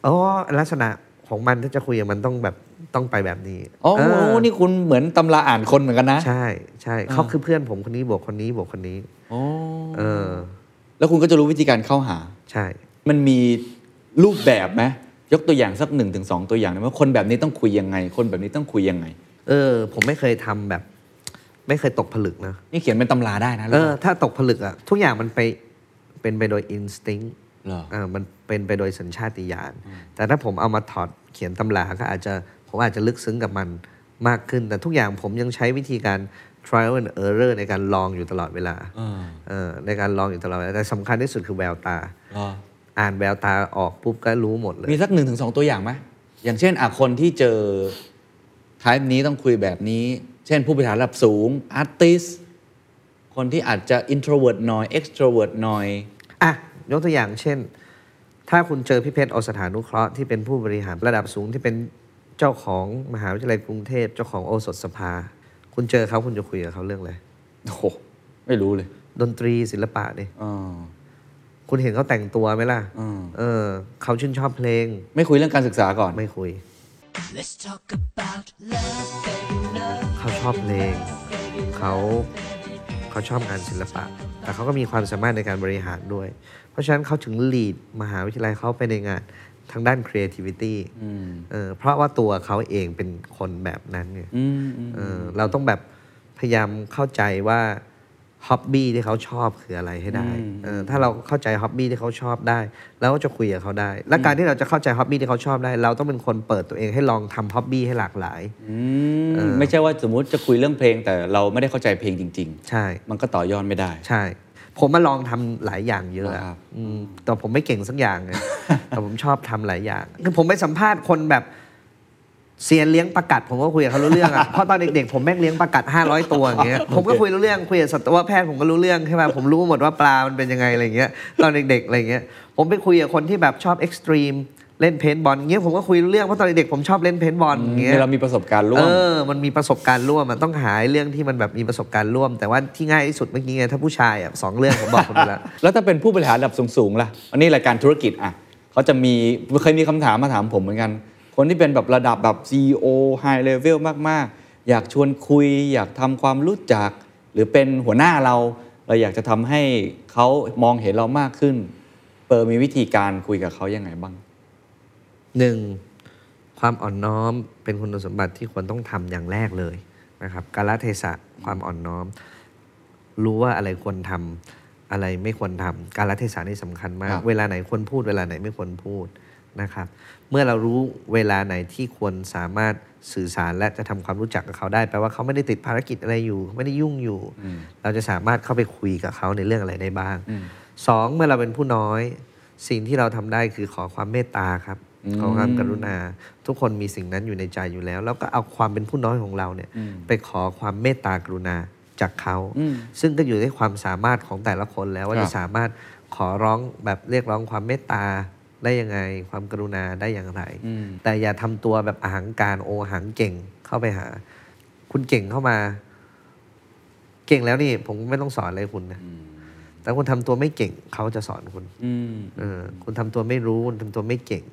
อ๋อลักษณะของมันถ้าจะคุยกับมันต้องแบบ ต้องไปแบบนี้
อ๋อ
เออ
นี่คุณเหมือนตำราอ่านคนเหมือนกันนะ
ใช่ใช่เขาคือเพื่อนผมคนนี้บวกคนนี้บวกคนนี้
อ๋อ
เออ
แล้วคุณก็จะรู้วิธีการเข้าหา
ใช่
มันมีรูปแบบไหมยกตัวอย่างสักหนึ่งถึงสองตัวอย่างได้ไหมว่าคนแบบนี้ต้องคุยยังไง คนแบบนี้ต้องคุยยังไง
เออ ผมไม่เคยทำแบบ ไม่เคยตกผลึกนะ
นี่เขียนเป็นตำราได้นะ
เออถ้าตกผลึกอะทุกอย่างมันไปเป็นไปโดยอินสติ้ง
เหรอ
อ่ามันเป็นไปโดยสัญชาตญาณแต่ถ้าผมเอามาถอดเขียนตำราก็อาจจะ ผมอาจจะลึกซึ้งกับมันมากขึ้น แต่ทุกอย่างผมยังใช้วิธีการ trial and error ในการลองอยู่ตลอดเวลา
อ่า
เออในการลองอยู่ตลอดเวลาแต่สำคัญที่สุดคือแววตา
เหรอ
อ่านแววตาออกปุ๊บก็รู้หมดเลย
มีสักหนึ่งถึงสองตัวอย่างไหมอย่างเช่นอะคนที่เจอทายนี้ต้องคุยแบบนี้ เช่นผู้บริหารระดับสูงอาร์ติสคนที่อาจจะ introvert หน่อย extrovert หน่อย
อะยกตัวอย่างเช่น ถ้าคุณเจอพี่เพชรโอสถานุเคราะห์ที่เป็นผู้บริหารระดับสูงที่เป็น เจ้าของมหาวิทยาลัยกรุงเทพ เจ้าของโอสถสภา คุณเจอเขาคุณจะคุยกับเขาเรื่องอะไร
โอ้โหไม่รู้เลย
ดนตรีศิลปะดิ
อ่า
คุณเห็นเขาแต่งตัวไหมล่ะ
อืม
เออเขาชื่นชอบเพลง
ไม่คุยเรื่องการศึกษาก่อน
ไม่คุย
Let's talk about love, baby, love.
เขาชอบเพลง เขาเขาชอบงานศิลปะ แต่เขาก็มีความสามารถในการบริหารด้วย เพราะฉะนั้นเขาถึงลีดมหาวิทยาลัยเขาไปในงาน ทางด้าน creativity เออเพราะว่าตัวเขาเองเป็นคนแบบนั้นไง
อืมอืม
เออเราต้องแบบพยายามเข้าใจว่าฮ็อบบี้ที่เขาชอบคืออะไรให้ได้เออถ้าเราเข้าใจฮ็อบบี้ที่เขาชอบได้เราก็จะคุยกับเขาได้ และการที่เราจะเข้าใจฮ็อบบี้ที่เขาชอบได้ เราต้องเป็นคนเปิดตัวเองให้ลองทำฮ็อบบี้ให้หลากหลาย
อืมไม่ใช่ว่าสมมุติจะคุยเรื่องเพลงแต่เราไม่ได้เข้าใจเพลงจริง
ใช่
ๆมันก็ต่อยอดไม่ได้
ใช่ ผมมาลองทำหลายอย่างเยอะอะ
ครับ
อืมแต่ผมไม่เก่งสักอย่างเลยแต่ผมชอบทำหลายอย่าง คือผมไปสัมภาษณ์คนแบบเซียนเลี้ยงปลากัดผมก็คุยกับเขารู้เรื่องอะเพราะตอนเด็กๆผมแม่งเลี้ยงปลากัด500 ตัวอย่างเงี้ยผมก็คุยรู้เรื่องคุยกับสัตวแพทย์ผมก็รู้เรื่องใช่ไหมผมรู้หมดว่าปลามันเป็นยังไงอะไรเงี้ยตอนเด็กๆอะไรเงี้ยผมไปคุยกับคนที่แบบชอบ extreme เล่นเพนต์บอลเงี้ยผมก็คุยรู้เรื่องเพราะตอนเด็กๆผมชอบเล่นเพนต์บอลอย่างเงี้ย
เรามีประสบการณ์ร่วม
เออมันมีประสบการณ์ร่วมมันต้องหาเรื่องที่มันแบบมีประสบการณ์ร่วม แต่ว่าที่ง่ายที่สุดเมื่อกี้ไงถ้าผู้ชายอะสองเรื่องผมบอกคุณไปแล้ว
แล้วถ้าเป็นผู้บริหารระดับสูงๆล่ะวันนี้รายการธุรกิจอะเขาจะมีเคยมีคำถามมาถามผมเหมือนกัน คนที่เป็นแบบระดับแบบ CEO high level มากๆ อยากชวนคุย อยากทำความรู้จัก หรือเป็นหัวหน้าเรา เราอยากจะทำให้เขามองเห็นเรามากขึ้น เปิดมีวิธีการคุยกับเขายังไงบ้าง
หนึ่งความอ่อนน้อมเป็นคุณสมบัติที่ควรต้องทำอย่างแรกเลยนะครับกาลเทศะความอ่อนน้อม รู้ว่าอะไรควรทำอะไรไม่ควรทำกาลเทศะนี่สำคัญมา
ค
ก
รับ
เวลาไหนควรพูด เวลาไหนไม่ควรพูดนะครับ เมื่อเรารู้เวลาไหนที่ควรสามารถสื่อสารและจะทำความรู้จักกับเขาได้แปลว่าเขาไม่ได้ติดภารกิจอะไรอยู่ไม่ได้ยุ่งอยู่ เราจะสามารถเข้าไปคุยกับเขาในเรื่องอะไรได้บ้างสองเมื่อเราเป็นผู้น้อย สิ่งที่เราทำได้คือขอความเมตตาครับ ขอความกรุณา ทุกคนมีสิ่งนั้นอยู่ในใจอยู่แล้ว แล้วก็เอาความเป็นผู้น้อยของเราเนี่ยไปขอความเมตตากรุณาจากเขา ซึ่งก็อยู่ที่ความสามารถของแต่ละคนแล้วว่า
ครับ
จะสามารถขอร้องแบบเรียกร้องความเมตตาได้ยังไงความกรุณาได้อย่างไร
อืม
แต่อย่าทำตัวแบบอาหังการโอหังเก่งเข้าไปหา คุณเก่งเข้ามา เก่งแล้วนี่ ผมไม่ต้องสอนอะไรคุณนะแต่คุณทำตัวไม่เก่งเขาจะสอนคุณ
อืม
เออคุณทำตัวไม่รู้คุณทำตัวไม่เก่ง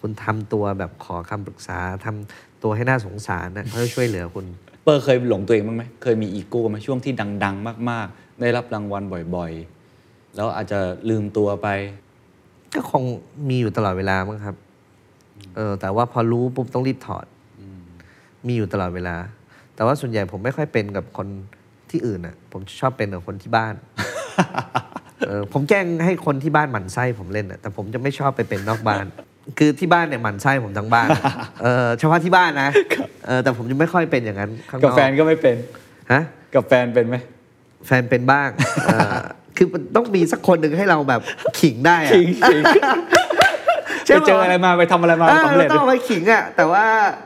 คุณทำตัวแบบขอคำปรึกษาทำตัวให้น่าสงสารนะเขาจะช่วยเหลือคุณ
เปอร์เคยหลงตัวเองบ้างไหมเคยมีอีโก้ไหมช่วงที่ดัง ๆ มาก ๆ ได้รับรางวัลบ่อยๆ แล้วอาจจะลืมตัวไป
ก็คงมีอยู่ตลอดเวลามั้งครับเออแต่ว่าพอรู้ปุ๊บต้องรีบถอดมีอยู่ตลอดเวลา แต่ว่าส่วนใหญ่ผมไม่ค่อยเป็นกับคนที่อื่นอะ ผมชอบเป็นกับคนที่บ้านเออผมแกล้งให้คนที่บ้านหมั่นไส้ผมเล่นอะแต่ผมจะไม่ชอบไปเป็นนอกบ้าน คือที่บ้านเนี่ยหมั่นไส้ผมทั้งบ้าน เออเฉพาะที่บ้านนะเออแต่ผมจะไม่ค่อยเป็นอย่างนั้นข้างน
กับ
อก
แฟนก็ไม่เป็น
ฮะ
กับแฟนเป็นไหม
แฟนเป็นบ้างเออคือมันต้องมีสักคนหนึ่งให้เราแบบขิงได้อะ
ขิงขิง
ใช่
ไป
ปะ
เจออะไรมาไปทำอะไรมา
เออ
สำเร็จ
เราต้องเอาไปขิงอะแต่ว่า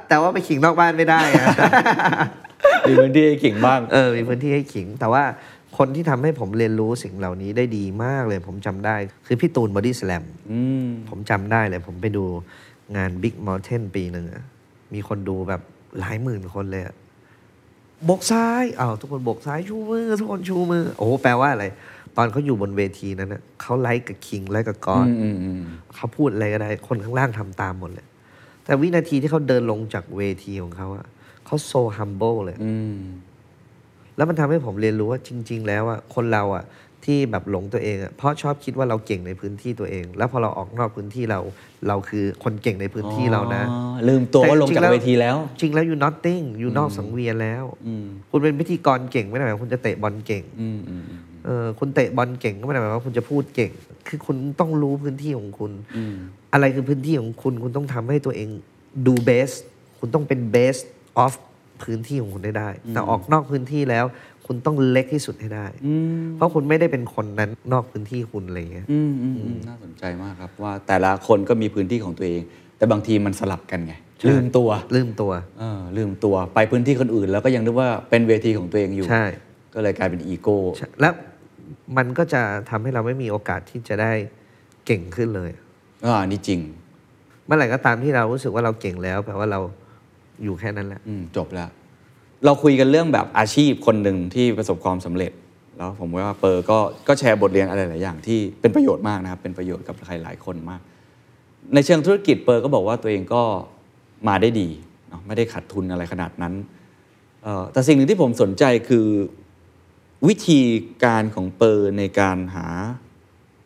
แต่ว่าไปขิงนอกบ้านไม่ได้อะ
มีพื้นที่ให้ขิงบ้าง
เออมีพื้นที่ให้ขิง แต่ว่า คนที่ทำให้ผมเรียนรู้สิ่งเหล่านี้ได้ดีมากเลย ผมจำได้ คือพี่ตูนบอดี้สแลม
อืม
ผมจำได้เลย ผมไปดูงาน Big Mountain ปีหนึ่งอะมีคนดูแบบหลายหมื่นคนเลยอะบกซ้ายอ้าวทุกคนบกซ้ายชูมือ ทุกคนชูมือ โอ้โหแปลว่าอะไร ตอนเขาอยู่บนเวทีนั้นนะเขา like a king like a god อื
มอืมอืม
เขาพูดอะไรก็ได้ คนข้างล่างทำตามหมดเลย แต่วินาทีที่เขาเดินลงจากเวทีของเขาอะเขาโซ humble เลย
อืม
แล้วมันทำให้ผมเรียนรู้ว่าจริง ๆ แล้วอะคนเราอะที่แบบหลงตัวเองอะเพราะชอบคิดว่าเราเก่งในพื้นที่ตัวเอง แล้วพอเราออกนอกพื้นที่เราเราคือคนเก่งในพื้นที่เรานะ
อ๋อลืมตัวว่าลงจากเวทีแล้ว
จริงแล้วอยู่ nothing อยู่นอกสังเวียนแล้ว
อืม
คุณเป็นพิธีกรเก่งไม่ได้หมายความว่าคุณจะเตะบอลเก่ง
อืมอืมอืม
เออคุณเตะบอลเก่งก็ไม่ได้หมายความว่าคุณจะพูดเก่ง คือคุณต้องรู้พื้นที่ของคุณ
อืม
อะไรคือพื้นที่ของคุณ คุณต้องทำให้ตัวเองดูเบสคุณต้องเป็นเบสออฟ พื้นที่ของคุณได้ได้ แต่ออกนอกพื้นที่แล้ว คุณต้องเล็กที่สุดให้ได้
อืม
เพราะคุณไม่ได้เป็นคนนั้นนอกพื้นที่คุณอะไรเงี้ย
อืมอืมอืมน่าสนใจมากครับว่าแต่ละคนก็มีพื้นที่ของตัวเอง แต่บางทีมันสลับกันไง
ใช่
ลืมตัว
ลืมตัว
เออลืมตัวไปพื้นที่คนอื่น แล้วก็ยังนึกว่าเป็นเวทีของตัวเองอยู่
ใช่
ก็เลยกลายเป็นอีโก้
ใช่แล้วมันก็จะทำให้เราไม่มีโอกาสที่จะได้เก่งขึ้นเลย
อ่านี่จริง
เมื่อไหร่ก็ตามที่เรารู้สึกว่าเราเก่งแล้วแปลว่าเรา อยู่แค่นั้นแหละ
อืมจบแล้ว เราคุยกันเรื่องแบบอาชีพคนหนึ่งที่ประสบความสำเร็จ แล้วผมว่าเปอร์ก็ก็แชร์บทเรียนอะไรหลายอย่างที่เป็นประโยชน์มากนะครับ เป็นประโยชน์กับใครหลายคนมาก ในเชิงธุรกิจเปอร์ก็บอกว่าตัวเองก็มาได้ดีไม่ได้ขาดทุนอะไรขนาดนั้น แต่สิ่งหนึ่งที่ผมสนใจคือวิธีการของเปอร์ในการหา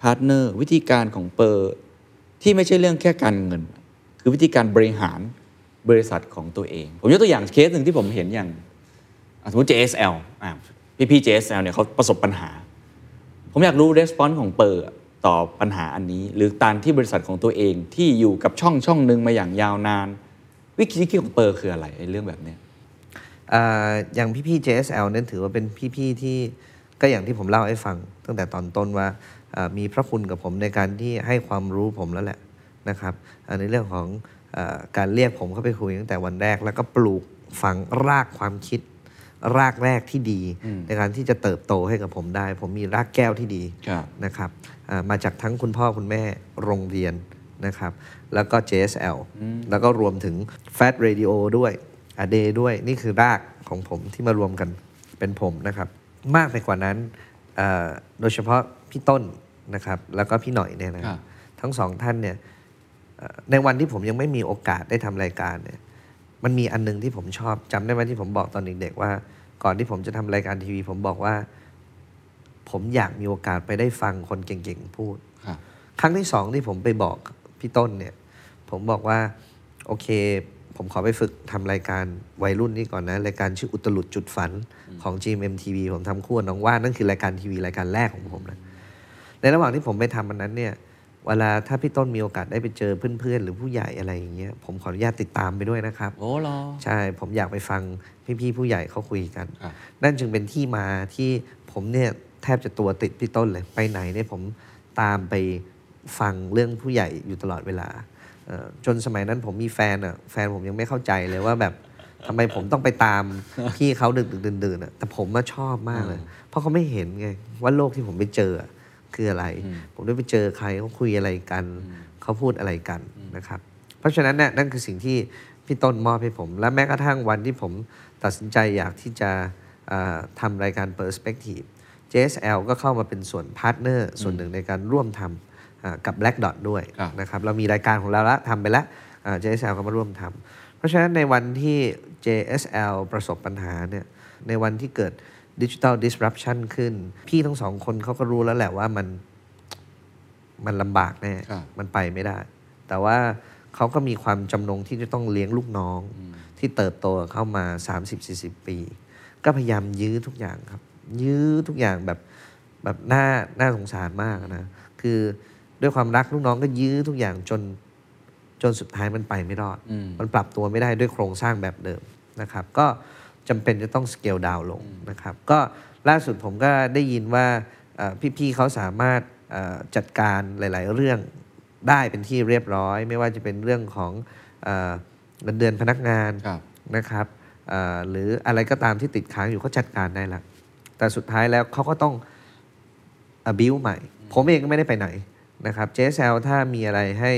partner วิธีการของเปอร์ที่ไม่ใช่เรื่องแค่การเงิน คือวิธีการบริหาร บริษัทของตัวเอง ผมยกตัวอย่างเคสหนึ่งที่ผมเห็นอย่างสมมติ JSL อะพี่พี่ JSL เนี่ยเขาประสบปัญหา ผมอยากรู้ response ของเปอร์ต่อปัญหาอันนี้ หรือการที่บริษัทของตัวเองที่อยู่กับช่องช่องหนึ่งมาอย่างยาวนาน วิธีคิดของเปอร์คืออะไรไอ้เรื่องแบบเนี้ย
อาอย่างพี่ๆ JSL เนี่ยถือว่าเป็นพี่ๆ ที่ก็อย่างที่ผมเล่าให้ฟัง ตั้งแต่ตอนต้นว่าอ่ามีพระคุณกับผมในการที่ให้ความรู้ผมแล้วแหละนะครับอ่าในเรื่องของ การเรียกผมเข้าไปคุยตั้งแต่วันแรก แล้วก็ปลูกฝังรากความคิด รากแรกที่ดี ในการที่จะเติบโตให้กับผมได้ ผมมีรากแก้วที่ดี
ครับ
นะครับอ่ามาจากทั้งคุณพ่อคุณแม่โรงเรียนนะครับ แล้วก็ JSL แล้วก็รวมถึง Fat Radio ด้วยอเดด้วยนี่คือรากของผมที่มารวมกันเป็นผมนะครับ มากไปกว่านั้นอ่าโดยเฉพาะพี่ต้นนะครับ แล้วก็พี่หน่อยเนี่ยนะครับทั้งสองท่านเนี่ยเอ่อ ในวันที่ผมยังไม่มีโอกาสได้ทำรายการเนี่ย มันมีอันหนึงที่ผมชอบจำได้ไหมที่ผมบอกตอนเด็กๆว่า ก่อนที่ผมจะทำรายการทีวี ผมบอกว่า ผมอยากมีโอกาสไปได้ฟังคนเก่งๆพูด
ครับ
ครั้งที่สองที่ผมไปบอกพี่ต้นเนี่ย ผมบอกว่า โอเค ผมขอไปฝึกทำรายการวัยรุ่นนี่ก่อนนะ รายการชื่ออุตลุดจุดฝันของ GMMTV ผมทำคู่กับน้องว่านนั่นคือรายการทีวีรายการแรกของผมนะในระหว่างที่ผมไปทำมันนั้นเนี่ย เวลาถ้าพี่ต้นมีโอกาสได้ไปเจอเพื่อนๆ หรือผู้ใหญ่อะไรอย่างเงี้ยผมขออนุญาตติดตามไปด้วยนะครับ
โอ้รอ
ใช่ผมอยากไปฟังพี่ๆผู้ใหญ่เขาคุยกัน
ครับ
นั่นจึงเป็นที่มาที่ผมเนี่ยแทบจะตัวติดพี่ต้นเลยไปไหนเนี่ยผมตามไปฟังเรื่องผู้ใหญ่อยู่ตลอดเวลาเอ่อจนสมัยนั้นผมมีแฟนอะแฟนผมยังไม่เข้าใจเลยว่าแบบทำไมผมต้องไปตาม พี่เขาดึกๆดื่นๆอะแต่ผมมาชอบมากเลย เพราะเขาไม่เห็นไงว่าโลกที่ผมไปเจออะ คืออะไร ผมได้ไปเจอใครเขาคุยอะไรกัน เขาพูดอะไรกันนะครับ เพราะฉะนั้นเนี่ยนั่นคือสิ่งที่พี่ต้นมอบให้ผม และแม้กระทั่งวันที่ผมตัดสินใจอยากที่จะเอ่อทำรายการ Perspective JSL ก็เข้ามาเป็นส่วน partner ส่วนหนึ่งในการร่วมทำอ่ากับ Black Dot ด้วย
ครับ
นะครับเรามีรายการของเราแล้วทำไปแล้วอ่า JSL ก็มาร่วมทำเพราะฉะนั้นในวันที่ JSL ประสบปัญหาเนี่ยในวันที่เกิด digital disruption ขึ้น พี่ทั้งสองคนเขาก็รู้แล้วแหละว่ามันมันลำบากแน่
ครับ
มันไปไม่ได้ แต่ว่าเขาก็มีความจำนงที่จะต้องเลี้ยงลูกน้อง ที่เติบโตเข้ามา 30-40 ปี ก็พยายามยื้อทุกอย่างครับ ยื้อทุกอย่างแบบแบบน่าน่าสงสารมากนะ คือด้วยความรักลูกน้องก็ยื้อทุกอย่างจนจนสุดท้ายมันไปไม่รอด
อืม
มันปรับตัวไม่ได้ด้วยโครงสร้างแบบเดิมนะครับ ก็ จำเป็นจะต้องสเกลดาวลงนะครับ ก็ล่าสุดผมก็ได้ยินว่าเอ่อพี่ๆเขาสามารถเอ่อจัดการหลาย ๆ เรื่องได้เป็นที่เรียบร้อย ไม่ว่าจะเป็นเรื่องของเอ่อเงินเดือนพนักงาน
ครับ
นะครับเอ่อหรืออะไรก็ตามที่ติดค้างอยู่เขาจัดการได้ละแต่สุดท้ายแล้วเขาก็ต้องบิวใหม่ ผมเองก็ไม่ได้ไปไหนนะครับ JSL ถ้ามีอะไรให้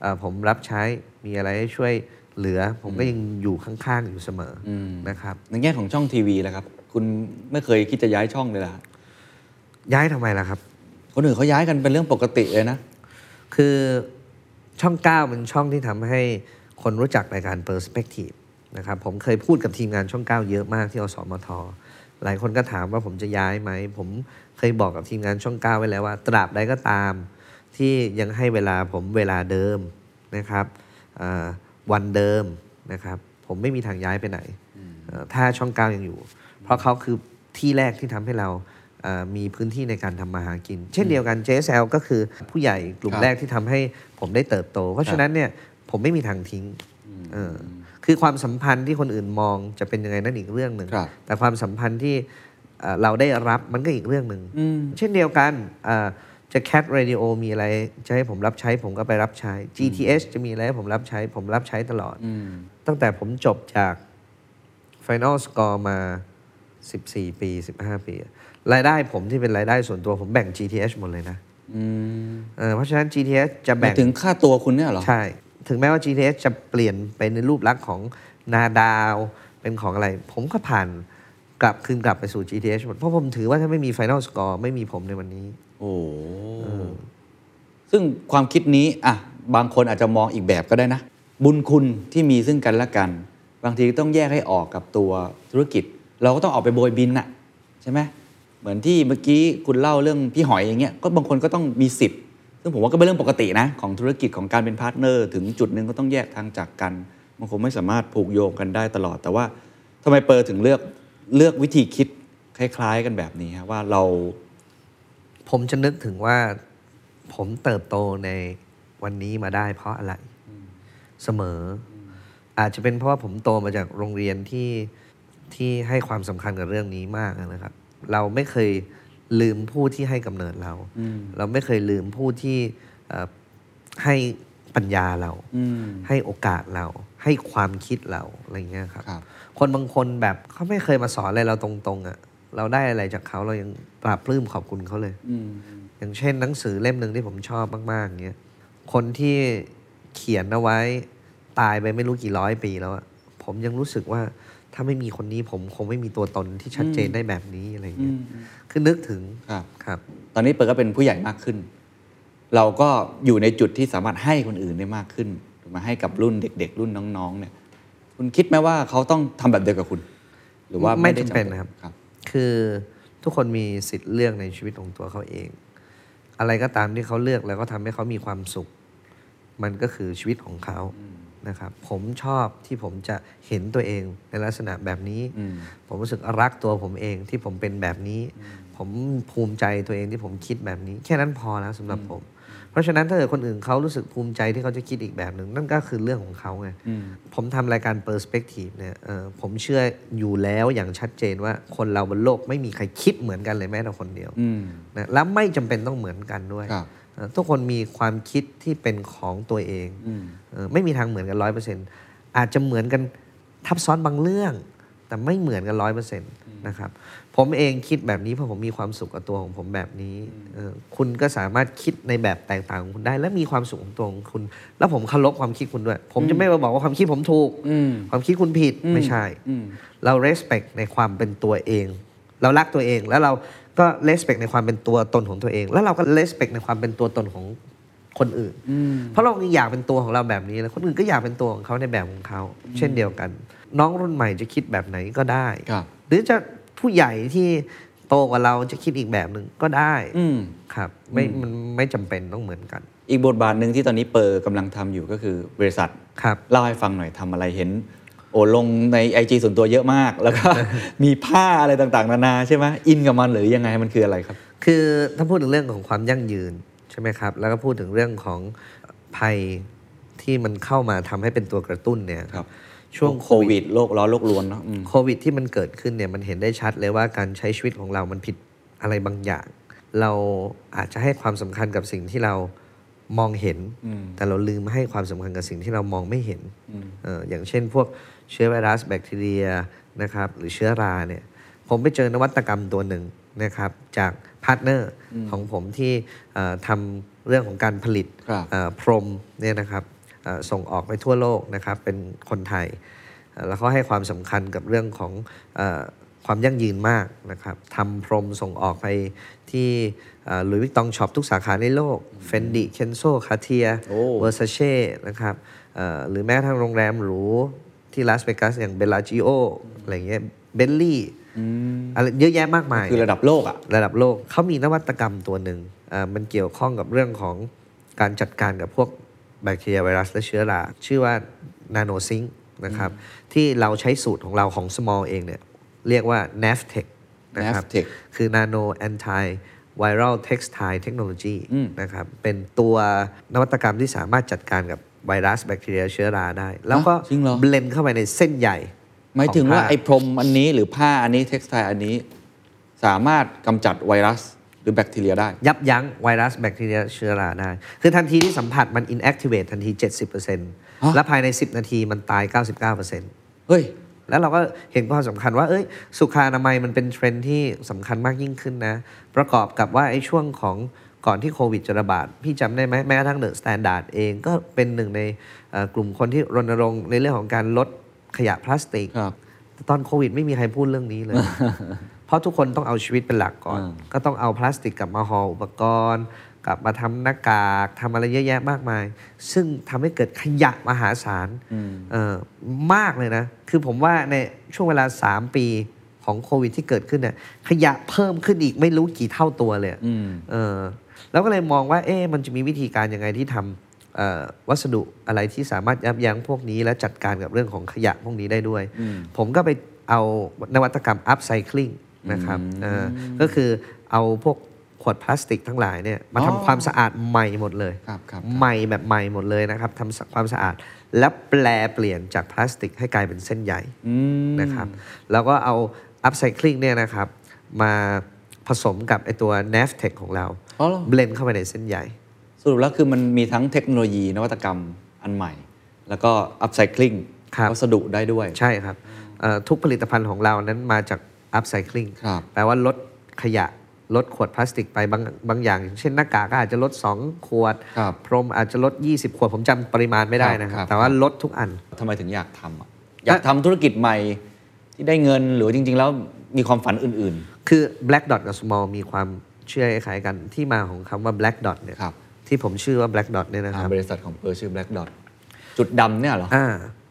เอ่อผมรับใช้มีอะไรให้ช่วย เหลือผมก็ยังอยู่ข้างๆอยู่เสมออ
ม
นะครับ
ในแง่ของช่องทีวีแล้วครับ คุณไม่เคยคิดจะย้ายช่องเลยล่ะ
ย้ายทำไมล่ะครับ
คนอื่นเขาย้ายกันเป็นเรื่องปกติเลยนะ
คือช่อง9เป็นช่องที่ทำให้คนรู้จักรายการ Perspective นะครับผมเคยพูดกับทีมงานช่อง9เยอะมากที่อสมทหลายคนก็ถามว่าผมจะย้ายไหม ผมเคยบอกกับทีมงานช่อง9ไว้แล้วว่า ตราบใดก็ตาม ที่ยังให้เวลาผมเวลาเดิมนะครับอ่า วันเดิมนะครับ ผมไม่มีทางย้ายไปไหนเอ่อถ้าช่อง9ยังอยู่ เพราะเขาคือที่แรกที่ทำให้เราเอ่อมีพื้นที่ในการทำมาหากิน เช่นเดียวกัน JSL ก็คือผู้ใหญ่กลุ่ม
ครับ
แรกที่ทำให้ผมได้เติบโต เพราะฉะนั้นเนี่ยผมไม่มีทางทิ้งเออคือความสัมพันธ์ที่คนอื่นมองจะเป็นยังไงนั่นอีกเรื่องหนึ่ง
ครับ
แต่ความสัมพันธ์ที่เอ่อเราได้รับมันก็อีกเรื่องหนึ่ง
อืม
เช่นเดียวกันเอ่อ จะ Cat Radio มีอะไรจะให้ผมรับใช้ผมก็ไปรับใช้ GTH จะมีอะไรให้ผมรับใช้ ผมรับใช้ตลอด
อืม
ตั้งแต่ผมจบจาก Final Score มา 14 ปี 15 ปี รายได้ผมที่เป็นรายได้ส่วนตัวผมแบ่ง GTH หมดเลยนะ
อืม
เออเพราะฉะนั้น GTH จะ
หมา
แบ่
ย
ง
ถึงค่าตัวคุณเนี่ยเหรอ
ใช่ ถึงแม้ว่า GTH จะเปลี่ยนไปในรูปลักษณ์ของนาดาวเป็นของอะไร ผมก็ผ่าน กลับคืนกลับไปสู่ GTH หมดเพราะผมถือว่าถ้าไม่มี Final Score ไม่มีผมในวันนี้
โอ้โหซึ่งความคิดนี้อะบางคนอาจจะมองอีกแบบก็ได้นะ บุญคุณที่มีซึ่งกันและกัน บางทีต้องแยกให้ออกกับตัวธุรกิจ เราก็ต้องออกไปโบยบินน่ะใช่ไหมเหมือนที่เมื่อกี้คุณเล่าเรื่องพี่หอยอย่างเงี้ยก็บางคนก็ต้องมีสิทธิ์ ซึ่งผมว่าก็เป็นเรื่องปกตินะ ของธุรกิจของการเป็น partner ถึงจุดหนึ่งก็ต้องแยกทางจากกันมันคงไม่สามารถผูกโยงกันได้ตลอด แต่ว่าทำไมเปอร์ถึงเลือก เลือกวิธีคิดคล้าย ๆ กันแบบนี้ฮะว่าเรา
ผมจะนึกถึงว่า ผมเติบโตในวันนี้มาได้เพราะอะไรเสมอ อาจจะเป็นเพราะว่าผมโตมาจากโรงเรียนที่ที่ให้ความสำคัญกับเรื่องนี้มากนะครับ เราไม่เคยลืมผู้ที่ให้กำเนิดเรา เราไม่เคยลืมผู้ที่เอ่อให้ปัญญาเรา
อืม
ให้โอกาสเรา ให้ความคิดเราอะไรเงี้ยครับ
ครับ
คนบางคนแบบเขาไม่เคยมาสอนอะไรเราตรงๆอะ่ะเราได้อะไรจากเขาเรายังปราบปลื้มขอบคุณเขาเลย
อืม
อย่างเช่นหนังสือเล่มหนึ่งที่ผมชอบมากๆเงี้ยคนที่เขียนเอาไว้ตายไปไม่รู้กี่ร้อยปีแล้วอะผมยังรู้สึกว่าถ้าไม่มีคนนี้ผมคงไม่มีตัวตนที่ชัดเจนได้แบบนี้อะไรเงี้ยคือนึกถึง
ครับ
ครับ
ตอนนี้เปิดก็เป็นผู้ใหญ่มากขึ้น เราก็อยู่ในจุดที่สามารถให้คนอื่นได้มากขึ้นถูกไหมาให้กับรุ่นเด็ก ๆ รุ่นน้องๆเนี่ย คุณคิดไหมว่าเขาต้องทำแบบเดียวกับคุณ หรือว่า
ไม่
ด้
จำเป็นนะครับ
ครับ
คือทุกคนมีสิทธิ์เลือกในชีวิตของตัวเขาเอง อะไรก็ตามที่เขาเลือกแล้วก็ทำให้เขามีความสุข มันก็คือชีวิตของเขานะครับ ผมชอบที่ผมจะเห็นตัวเองในลักษณะแบบนี้
อืม
ผมรู้สึกรักตัวผมเองที่ผมเป็นแบบนี้ ผมภูมิใจตัวเองที่ผมคิดแบบนี้ แค่นั้นพอแล้วสำหรับผม เพราะฉะนั้นถ้าเกิดคนอื่นเขารู้สึกภูมิใจที่เขาจะคิดอีกแบบหนึ่งนั่นก็คือเรื่องของเขาไง
อืม
ผมทำรายการ Perspective เนี่ยเอ่อผมเชื่ออยู่แล้วอย่างชัดเจนว่าคนเราบนโลกไม่มีใครคิดเหมือนกันเลยแม้แต่คนเดียว
อืม
นะและไม่จำเป็นต้องเหมือนกันด้วย
ครับ
เอ่อทุกคนมีความคิดที่เป็นของตัวเอง
อืม
เออไม่มีทางเหมือนกันร้อยเปอร์เซ็นต์อาจจะเหมือนกันทับซ้อนบางเรื่อง แต่ไม่เหมือนกันร้อยเปอร์เซ็นต์นะครับ ผมเองคิดแบบนี้เพราะผมมีความสุขกับตัวของผมแบบนี้เออคุณก็สามารถคิดในแบบแตกต่างของคุณได้ และมีความสุขของตัวของคุณ แล้วผมเคารพความคิดคุณด้วย ผมจะไม่มาบอกว่าความคิดผมถูก
อืม
ความคิดคุณผิดไม่ใช่
อืม
เรา respect ในความเป็นตัวเอง เรารักตัวเองแล้วเราก็ respect ในความเป็นตัวตนของตัวเอง แล้วเราก็ respect ในความเป็นตัวตนของคนอื่น เพราะเราอยากเป็นตัวของเราแบบนี้แล้วคนอื่นก็อยากเป็นตัวของเขาในแบบของเขา เช่นเดียวกัน น้องรุ่นใหม่จะคิดแบบไหนก็ได้
ครับ
หรือจะ ผู้ใหญ่ที่โตกว่าเราจะคิดอีกแบบหนึ่งก็ได้
อืม
ครับ ไม่มันไม่จำเป็นต้องเหมือนกัน
อีกบทบาทหนึ่งที่ตอนนี้เปอร์กำลังทำอยู่ก็คือบริษัท
ครับ
เล่าให้ฟังหน่อยทำอะไรเห็น โอ้ลงในไอจส่วนตัวเยอะมาก แล้วก็มีผ้าอะไรต่างๆ นานาใช่ไหมอินกับมันหรือยังไงมันคืออะไรครับ
คือถ้าพูดถึงเรื่องของความยั่งยืนใช่ไหมครับ แล้วก็พูดถึงเรื่องของภัยที่มันเข้ามาทำให้เป็นตัวกระตุ้นเนี่ย
ครับ
ช่วง
โควิดโลกร้อนโลกรวนเนาะอืม
โควิดที่มันเกิดขึ้นเนี่ยมันเห็นได้ชัดเลยว่าการใช้ชีวิตของเรามันผิดอะไรบางอย่าง เราอาจจะให้ความสำคัญกับสิ่งที่เรามองเห็น แต่เราลืมให้ความสำคัญกับสิ่งที่เรามองไม่เห็นเอออย่างเช่นพวกเชื้อไวรัสแบคทีเรียนะครับหรือเชื้อราเนี่ยผมไปเจอนวัตกรรมตัวหนึ่งนะครับจากpartner ของผมที่เอ่อทำเรื่องของการผลิต
ครับ
เอ่อพรมเนี่ยนะครับเอ่อ ส่งออกไปทั่วโลกนะครับเป็นคนไทยเอ่อแล้วเขาให้ความสำคัญกับเรื่องของเออความยั่งยืนมากนะครับทำพรมส่งออกไปที่ Louis Vuitton shop ทุกสาขาในโลก Fendi Kenzo Cartier โอ้ Versace นะครับเอ่อหรือแม้กระทั่งโรงแรมหรูที่ลาสเวกัสอย่าง Bellagioอะไรเงี้ยเบลลี่อะไรเยอะแยะมากมาย
คือระดับโลกอะ
ระดับโลกเขามีนวัตกรรมตัวหนึ่งอ่ามันเกี่ยวข้องกับเรื่องของการจัดการกับพวก แบคทีเรียไวรัสและเชื้อราชื่อว่านาโนซิงนะครับที่เราใช้สูตรของเราของ Small เองเนี่ยเรียกว่า NAVTech นะครับ
NAVTech
คือ Nano Anti Viral Textile Technology นะครับเป็นตัวนวัตกรรมที่สามารถจัดการกับไวรัสแบคทีเรียเชื้อราได้ แล้วก็
จริงเหรอ
blend เข้าไปในเส้นใย
หมายถึงว่า
ผ้า
ไอ้พรมอันนี้หรือผ้าอันนี้ textile อันนี้ สามารถกำจัดไวรัส หรือแบคทีเรียได้
ยับยั้งไวรัสแบคทีเรียเชื้อราได้ คือทันทีที่สัมผัสมัน inactivate ทันที 70%และภายใน 10 นาทีมันตาย 99%
เฮ้ย
แล้วเราก็เห็นความสำคัญว่าเอ้ยสุขอนามัยมันเป็นเทรนด์ที่สำคัญมากยิ่งขึ้นนะ ประกอบกับว่าไอ้ช่วงของก่อนที่โควิดจะระบาด พี่จำได้ไหมแม้กระทั่ง The Standard เองก็เป็นหนึ่งในเอ่อกลุ่มคนที่รณรงค์ในเรื่องของการลดขยะพลาสติก
ครับ
แต่ตอนโควิดไม่มีใครพูดเรื่องนี้เลยเพ ราะทุกคนต้องเอาชีวิตเป็นหลักก่อน
อ่า
ก็ต้องเอาพลาสติกกลับมาห่ออุปกรณ์ กลับมาทำหน้ากากทำอะไรเยอะแยะมากมาย ซึ่งทำให้เกิดขยะมหาศาลเอ่อมากเลยนะ คือผมว่าในช่วงเวลา 3 ปีของโควิดที่เกิดขึ้นเนี่ยขยะเพิ่มขึ้นอีกไม่รู้กี่เท่าตัวเลยอะเออแล้วก็เลยมองว่าเอ๊ะมันจะมีวิธีการยังไงที่ทำเอ่อวัสดุอะไรที่สามารถยับยั้งพวกนี้ และจัดการกับเรื่องของขยะพวกนี้ได้ด้วย ผมก็ไปเอานวัตกรรม upcycling นะครับเออก็คือเอาพวกขวดพลาสติกทั้งหลายเนี่ยมา
อ๋อ
ทำความสะอาดใหม่หมดเลย
ครับครับ
ใหม่แบบใหม่หมดเลยนะครับทำความสะอาด แล้วแปลเปลี่ยนจากพลาสติกให้กลายเป็นเส้นใยนะครับแล้วก็เอา upcycling เนี่ยนะครับมาผสมกับไอตัว NAVTech ของเรา
อ๋อเหรอ
เบลนเข้าไปในเส้นใย
สรุปแล้วคือมันมีทั้งเทคโนโลยีนวัตกรรมอันใหม่ แล้วก็อัพไซคลิง
ครับ
วัสดุได้ด้วย
ใช่ครับเอ่อทุกผลิตภัณฑ์ของเรานั้นมาจาก upcycling
ครับ
แปลว่าลดขยะลดขวดพลาสติกไปบางบางอย่าง เช่นหน้ากากก็อาจจะลด 2 ขวด
ครับ
พรมอาจจะลด 20 ขวด ผมจำปริมาณไม่ได้นะค
ครั
รับ
บ
แต่ว่าลดทุกอัน
ทำไมถึงอยากทำอะอยากทำธุรกิจใหม่ที่ได้เงินหรือจริง ๆ แล้วมีความฝันอื่น
คือ black dot กับ small มีความเชื่อคล้ายๆกันที่มาของคำว่า black dot เนี่ย
ครับ
ที่ผมชื่อว่า black dot เนี่ย
ๆ
นะครับ
บริษัทของเปอร์ชื่อ Black Dot จุดดำเนี่ยเหรอ
อ่า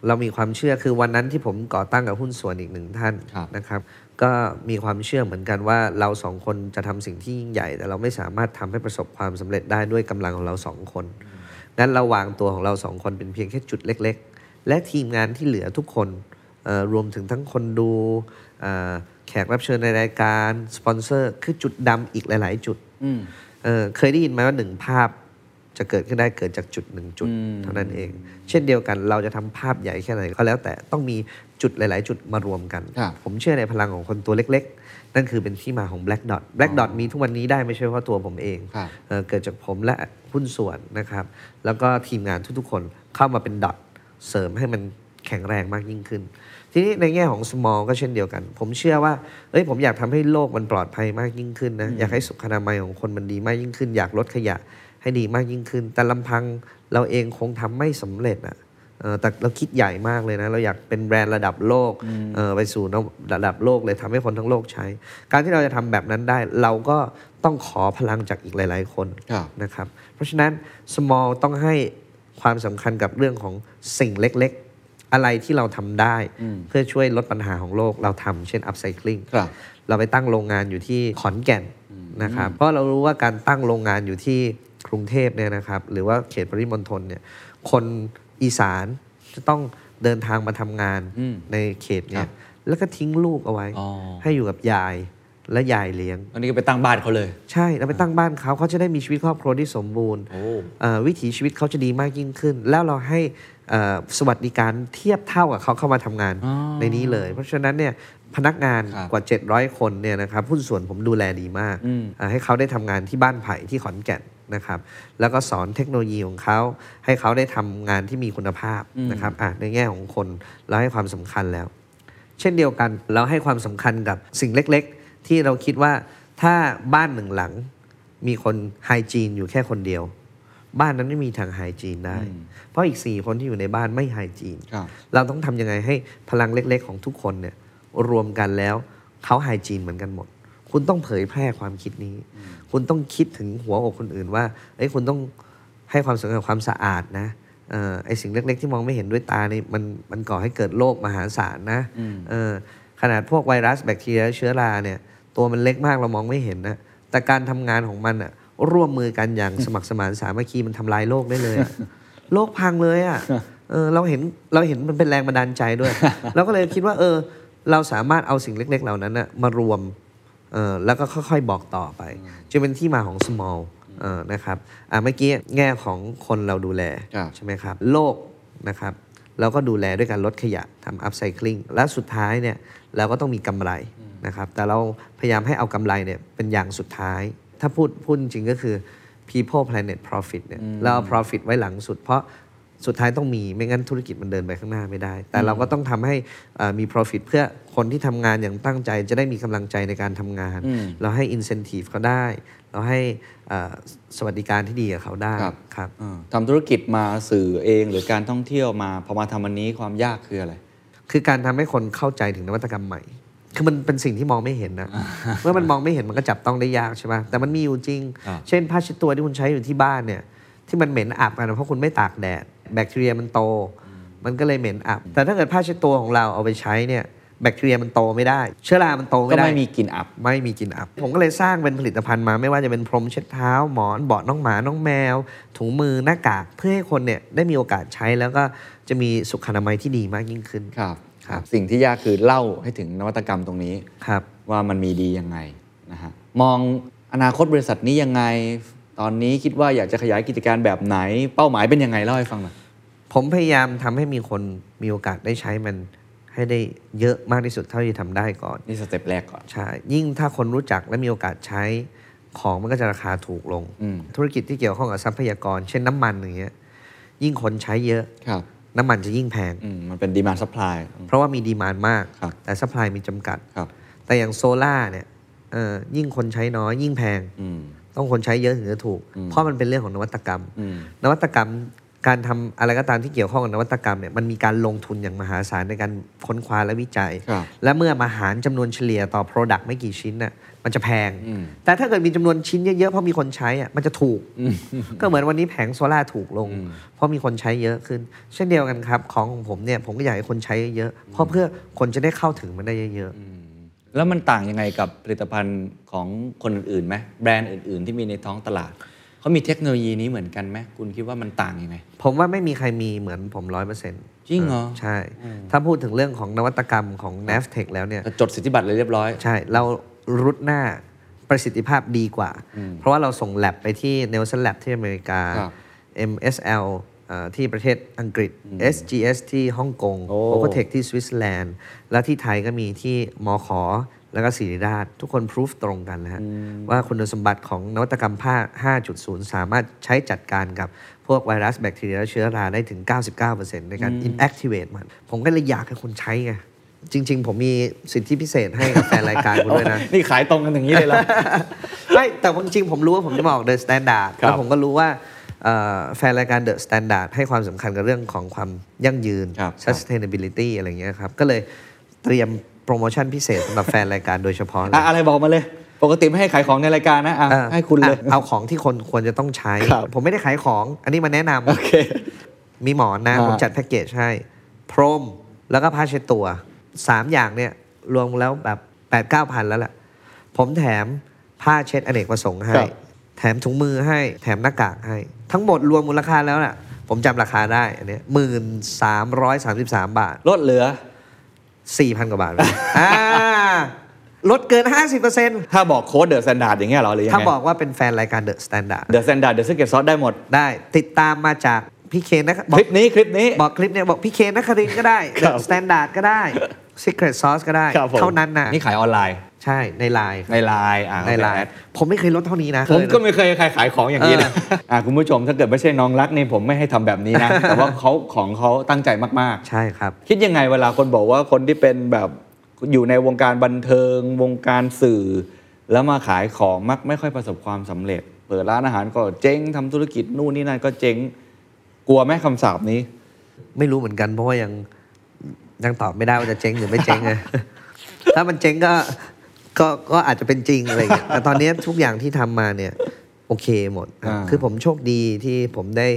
เรามีความเชื่อคือวันนั้นที่ผมก่อตั้งกับหุ้นส่วนอีกหนึ่งท่าน
ครับ
นะครับ ก็มีความเชื่อเหมือนกันว่าเราสองคนจะทำสิ่งที่ยิ่งใหญ่ แต่เราไม่สามารถทำให้ประสบความสำเร็จได้ด้วยกำลังของเราสองคน งั้นเราวางตัวของเราสองคนเป็นเพียงแค่จุดเล็ก ๆ และทีมงานที่เหลือทุกคนเอ่อรวมถึงทั้งคนดูเอ่อแขกรับเชิญในรายการ สปอนเซอร์ คือจุดดำอีกหลาย ๆ จุดเอ่อเคยได้ยินไหมว่าหนึ่งภาพ จะเกิดขึ้นได้เกิดจากจุดหนึ่งจุดเท่านั้นเอง เช่นเดียวกันเราจะทำภาพใหญ่แค่ไหนก็แล้วแต่ต้องมีจุดหลาย ๆ จุดมารวมกัน
ครับ
ผมเชื่อในพลังของคนตัวเล็ก ๆ นั่นคือเป็นที่มาของ Black Dot Black Dot มีทุกวันนี้ได้ไม่ใช่เพราะตัวผมเอง
ครับ
เอ่อเกิดจากผมและหุ้นส่วนนะครับ แล้วก็ทีมงานทุก ๆ คนเข้ามาเป็นดอทเสริมให้มันแข็งแรงมากยิ่งขึ้น ทีนี้ในแง่ของ small ก็เช่นเดียวกัน ผมเชื่อว่าเอ้ยผมอยากทำให้โลกมันปลอดภัยมากยิ่งขึ้นนะอยากให้สุขอนามัยของคนมันดีมากยิ่งขึ้น อยากลดขยะ ให้ดีมากยิ่งขึ้น แต่ลำพังเราเองคงทำไม่สำเร็จอะเออแต่เราคิดใหญ่มากเลยนะ เราอยากเป็นแบรนด์ระดับโลกเออไปสู่ระดับโลกเลยทำให้คนทั้งโลกใช้ การที่เราจะทำแบบนั้นได้ เราก็ต้องขอพลังจากอีกหลาย ๆ คน
ครับ
นะครับ เพราะฉะนั้น small ต้องให้ความสำคัญกับเรื่องของสิ่งเล็ก ๆ อะไรที่เราทำได้ เพื่อช่วยลดปัญหาของโลกเราทำเช่น upcycling
ครับ
เราไปตั้งโรงงานอยู่ที่ขอนแก่นนะครับ เพราะเรารู้ว่าการตั้งโรงงานอยู่ที่ กรุงเทพเนี่ยนะครับ หรือว่าเขตปริมณฑลเนี่ย คนอีสานจะต้องเดินทางมาทำงาน
อืม
ในเขตเนี่
ครั
ย
บ
แล้วก็ทิ้งลูกเอาไว้
อ๋อ
ให้อยู่กับยายและยายเลี้ยง
อันนี้ก็ไปตั้งบ้านเขาเลย
ใช่เราไปตั้งบ้านเขาเขาจะได้มีชีวิตครอบครัวที่สมบูรณ์
โอ้
เอ่อวิถีชีวิตเขาจะดีมากยิ่งขึ้น แล้วเราให้เอ่อสวัสดิการเทียบเท่ากับเขาเข้ามาทำงาน
อ๋อ
ในนี้เลย เพราะฉะนั้นเนี่ยพนักงาน
ครับ
กว่า 700 คนเนี่ยนะครับหุ้นส่วนผมดูแลดีมาก
อืม
อ่าให้เขาได้ทำงานที่บ้านไผ่ที่ขอนแก่นนะครับ แล้วก็สอนเทคโนโลยีของเขา ให้เขาได้ทำงานที่มีคุณภาพนะครับอะในแง่ของคนเราให้ความสำคัญแล้ว เช่นเดียวกันเราให้ความสำคัญกับสิ่งเล็ก ๆ ที่เราคิดว่าถ้าบ้านหนึ่งหลัง มีคนไฮจีนอยู่แค่คนเดียว บ้านนั้นไม่มีทางไฮจีนได้ เพราะอีก4คนที่อยู่ในบ้านไม่ไฮจีน
ครับ
เราต้องทำยังไงให้พลังเล็ก ๆ ของทุกคนเนี่ยรวมกันแล้วเขาไฮจีนเหมือนกันหมด คุณต้องเผยแพร่ความคิดนี้ คุณต้องคิดถึงหัวอกคนอื่นว่าเอ้ยคุณต้องให้ความสำคัญกับความสะอาดนะเอ่อไอสิ่งเล็ก ๆ ที่มองไม่เห็นด้วยตานี่มันมันก่อให้เกิดโรคมหาศาลนะเออขนาดพวกไวรัสแบคทีเรียเชื้อราเนี่ย ตัวมันเล็กมากเรามองไม่เห็นนะแต่การทำงานของมันอะร่วมมือกันอย่างสมัครสมานสามัคคีมันทำลายโลกได้เลยอะโลกพังเลยอะ่ะเออเราเห็นเราเห็นมันเป็นแรงบันดาลใจด้วยเราก็เลยคิดว่า เออ เราสามารถเอาสิ่งเล็ก ๆ เหล่านั้นนะมารวมเออ แล้วก็ค่อยๆบอกต่อไปจึงเป็นที่มาของ small เออนะครับอ่าเมื่อกี้แง่ของคนเราดูแล
ครับ
ใช่ไหมครับโลกนะครับเราก็ดูแลด้วยการลดขยะทำ upcycling และสุดท้ายเนี่ยเราก็ต้องมีกำไรนะครับแต่เราพยายามให้เอากำไรเนี่ยเป็นอย่างสุดท้าย ถ้าพูดพูดจริงๆก็คือ people planet profit เนี่ยเราเอา profit ไว้หลังสุด เพราะ สุดท้ายต้องมีไม่งั้นธุรกิจมันเดินไปข้างหน้าไม่ได้ แต่เราก็ต้องทำให้เอ่อมี profit เพื่อคนที่ทำงานอย่างตั้งใจจะได้มีกำลังใจในการทำงาน
อืม
เราให้ incentive เขาได้ เราให้เอ่อสวัสดิการที่ดีกับเขาได้
ครับ
ครับ
อ่าทำธุรกิจมาสื่อเองหรือการท่องเที่ยวมาพอมาทำอันนี้ความยากคืออะไร
คือการทำให้คนเข้าใจถึงนวัตกรรมใหม่คือมันเป็นสิ่งที่มองไม่เห็นนะ เมื่อมันมองไม่เห็นมันก็จับต้องได้ยากใช่ไหมแต่มันมีอยู่จริง
อ่า
เช่นผ้าเช็ดตัวที่คุณใช้อยู่ที่บ้านเนี่ย ที่มันเหม็นอับกันเพราะคุณไม่ตากแดด แบคทีเรียมันโต มันก็เลยเหม็นอับ แต่ถ้าเกิดผ้าเช็ดตัวของเราเอาไปใช้เนี่ยแบคทีเรียมันโตไม่ได้ เชื้อรา มันโต
ก็
ไม่ได้
ไม่มีกลิ่นอับ
ไม่มีกลิ่นอับ ผมก็เลยสร้างเป็นผลิตภัณฑ์มาไม่ว่าจะเป็นพรมเช็ดเท้า หมอนเบาะน้องหมา น้องแมว ถุงมือหน้ากาก เพื่อให้คนเนี่ยได้มีโอกาสใช้แล้วก็จะมีสุขอนามัยที่ดีมากยิ่งขึ้น
ครับ
ครับ
สิ่งที่ยากคือเล่าให้ถึงนวัตกรรมตรงนี้
ครับ
ว่ามันมีดียังไงนะฮะ มองอนาคตบริษัทนี้ยังไง ตอนนี้คิดว่าอยากจะขยายกิจการแบบไหน เป้าหมายเป็นยังไงเล่าให้ฟังหน่อย
ผมพยายามทำให้มีคนมีโอกาสได้ใช้มันให้ได้เยอะมากที่สุดเท่าที่ทำได้ก่อน
นี่ step แรกก่อน
ใช่ ยิ่งถ้าคนรู้จักและมีโอกาสใช้ของมันก็จะราคาถูกลง
อืม
ธุรกิจที่เกี่ยวข้องกับทรัพยากร เช่นน้ำมันอย่างเงี้ยยิ่งคนใช้เยอะ
ครับ
น้ำมันจะยิ่งแพง
อืมมันเป็น demand supply
เพราะว่ามี demand มาก
ครับ
แต่ supply มีจำกัด
ครับ
แต่อย่างโซล่าเนี่ยเอ่อยิ่งคนใช้น้อยยิ่งแพง
อืม
ต้องคนใช้เยอะถึงจะถูก
อืม
เพราะมันเป็นเรื่องของนวัตกรรม
อืม
นวัตกรรมการทำอะไรก็ตามที่เกี่ยวข้องกับนวัตกรรมเนี่ยมันมีการลงทุนอย่างมหาศาลในการค้นคว้าและวิจัย
ครับ
และเมื่อมาหารจำนวนเฉลี่ยต่อ Product ไม่กี่ชิ้นน่ะมันจะแพง
อืม
แต่ถ้าเกิดมีจำนวนชิ้นเยอะๆเพราะมีคนใช้อะมันจะถูก ก็เหมือนวันนี้แผงโซล่าร์ถูกลง
อืม
เพราะมีคนใช้เยอะขึ้น เช่นเดียวกันครับ ของของผมเนี่ยผมก็อยากให้คนใช้เยอะๆเพราะเพื่อคนจะได้เข้าถึงมันได้เยอะๆ
แล้วมันต่างยังไงกับผลิตภัณฑ์ของคนอื่นๆไหมแบรนด์อื่น ๆ ที่มีในท้องตลาดเขามีเทคโนโลยีนี้เหมือนกันไหมคุณคิดว่ามันต่างยังไง
ผมว่าไม่มีใครมีเหมือนผมร้อยเปอร์เซ็นต์
จริงเหรอ
ใช่ ถ้าพูดถึงเรื่องของนวัตกรรมของ n a v t e c h แล้วเนี่ย
แต่จดสิทธิบัตรเลยเรียบร้อย
ใช่ เรารุดหน้าประสิทธิภาพดีกว่า เพราะว่าเราส่งแลบไปที่ Nelson Lab ที่อเมริกา
ครับ
MSL เอ่อ ที่ประเทศอังกฤษ SGS ที่ฮ่องกง
โอ้
o v e r t e c h ที่สวิตเซอร์แลนด์ และที่ไทยก็มีที่มอขอแล้วก็ศิริราช ทุกคนพิสูจตรงกันนะฮะว่าคุณสมบัติของนวัตกรรมผ้า 5.0 สามารถใช้จัดการกับพวกไวรัสแบคทีเรียและเชื้อราได้ถึง 99%ในการ inactivate มัน ผมก็เลยอยากให้คนใช้ไงจริง ๆ ผมมีสิทธิพิเศษให้กับแฟนรายการคุณด้วยนะ
นี่ขายตรงกันอย่างนี้เลยเหรอ
ไม่แต่จริงๆผมรู้ว่าผมจะมาออก The Standard
ครับ
แล้วผมก็รู้ว่าเอ่อ แฟนรายการ The Standard ให้ความสำคัญกับเรื่องของความยั่งยืน
ครับ
sustainability อะไรอย่างเงี้ยครับ ก็เลยเตรียมโปรโมชั่นพิเศษสำหรับแฟนรายการโดยเฉพาะเลย
อะอะไรบอกมาเลย ปกติไม่ให้ขายของในรายการนะอะ
อะ
ให้คุณเลย
อะเอาของที่คนควรจะต้องใช้
ครับ
ผมไม่ได้ขายของ อันนี้มาแนะนำ
โอเค
มีหมอนนะ
อ่า
ผมจัดแพ็กเกจให้ พรมแล้วก็ผ้าเช็ดตัวสามอย่างเนี่ยรวมแล้วแบบ8ปดเก้าพันแล้วแหละผมแถมผ้าเช็ดอเนกประสงค์ให้ แถมถุงมือให้ แถมหน้ากากให้ ทั้งหมดรวมมูลค่าแล้วน่ะ ผมจำราคาได้อันเนี้ยหมื่นสามร้อยสามสิบสามบาท
ลดเหลือ
สี่พันกว่าบาท อ่าลดเกิน 50%
ถ้าบอก code The Standard อย่างเงี้ยเหรอหรือยัง
ถ้า
ไง
บอกว่าเป็นแฟนรายการ The Standard
The Standard The Secret Sauce ได้หมด
ได้ติดตามมาจากพี่เคนนะครับบอ
คลิปนี้คลิปนี้
บอกคลิปเนี่ยบอกพี่เคนนักครินทร์ก็ได้
ครับ
Standard ก็ได้ Secret Sauce ก็ได้
ครับผม
เท่านั้นนะ
นี่ขายออนไลน์
ใช่ในไลน์
ในไลน์อะ
ในไลน์ผมไม่เคยลดเท่านี้นะ
ผมก็
เคยนะ
ไม่เคยใครขายของอย่างนี้นะอะคุณผู้ชมถ้าเกิดไม่ใช่น้องรักนี่ผมไม่ให้ทำแบบนี้นะ แต่ว่าเขาของเขาตั้งใจมาก
ใช่ครับ
ๆ คิดยังไงเวลาคนบอกว่าคนที่เป็นแบบอยู่ในวงการบันเทิง วงการสื่อ แล้วมาขายของมักไม่ค่อยประสบความสำเร็จ เปิดร้านอาหารก็เจ๊งทำธุรกิจนู่นนี่นั่นก็เจ๊งกลัวไหมคำสาปนี้
ไม่รู้เหมือนกันเพราะว่ายัง ยังตอบไม่ได้ว่าจะเจ๊งหรือไม่เจ๊งไงถ้ามันเจ๊งก็ก็ก็อาจจะเป็นจริงอะไรอย่างเงี้ยแต่ตอนนี้ทุกอย่างที่ทำมาเนี่ย โอเคหมด
อ่า
คือผมโชคดีที่ผมได้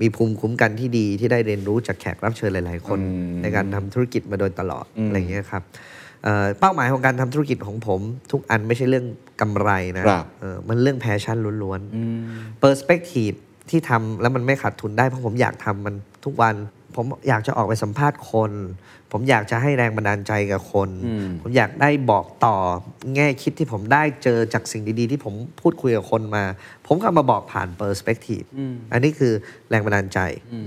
มีภูมิคุ้มกันที่ดีที่ได้เรียนรู้จากแขกรับเชิญหลาย ๆ คน ในการทำธุรกิจมาโดยตลอดอะไรอย่างเงี้ยครับเอ่อเป้าหมายของการทำธุรกิจของผม ทุกอันไม่ใช่เรื่องกำไรนะครับเออมันเรื่อง passionล้วนๆ Perspective ที่ทำแล้วมันไม่ขาดทุนได้เพราะผมอยากทำมันทุกวันผมอยากจะออกไปสัมภาษณ์คน ผมอยากจะให้แรงบันดาลใจกับคน ผมอยากได้บอกต่อแง่คิดที่ผมได้เจอจากสิ่งดีๆ ที่ผมพูดคุยกับคนมา ผมก็เอามาบอกผ่าน Perspective อันนี้คือแรงบันดาลใจ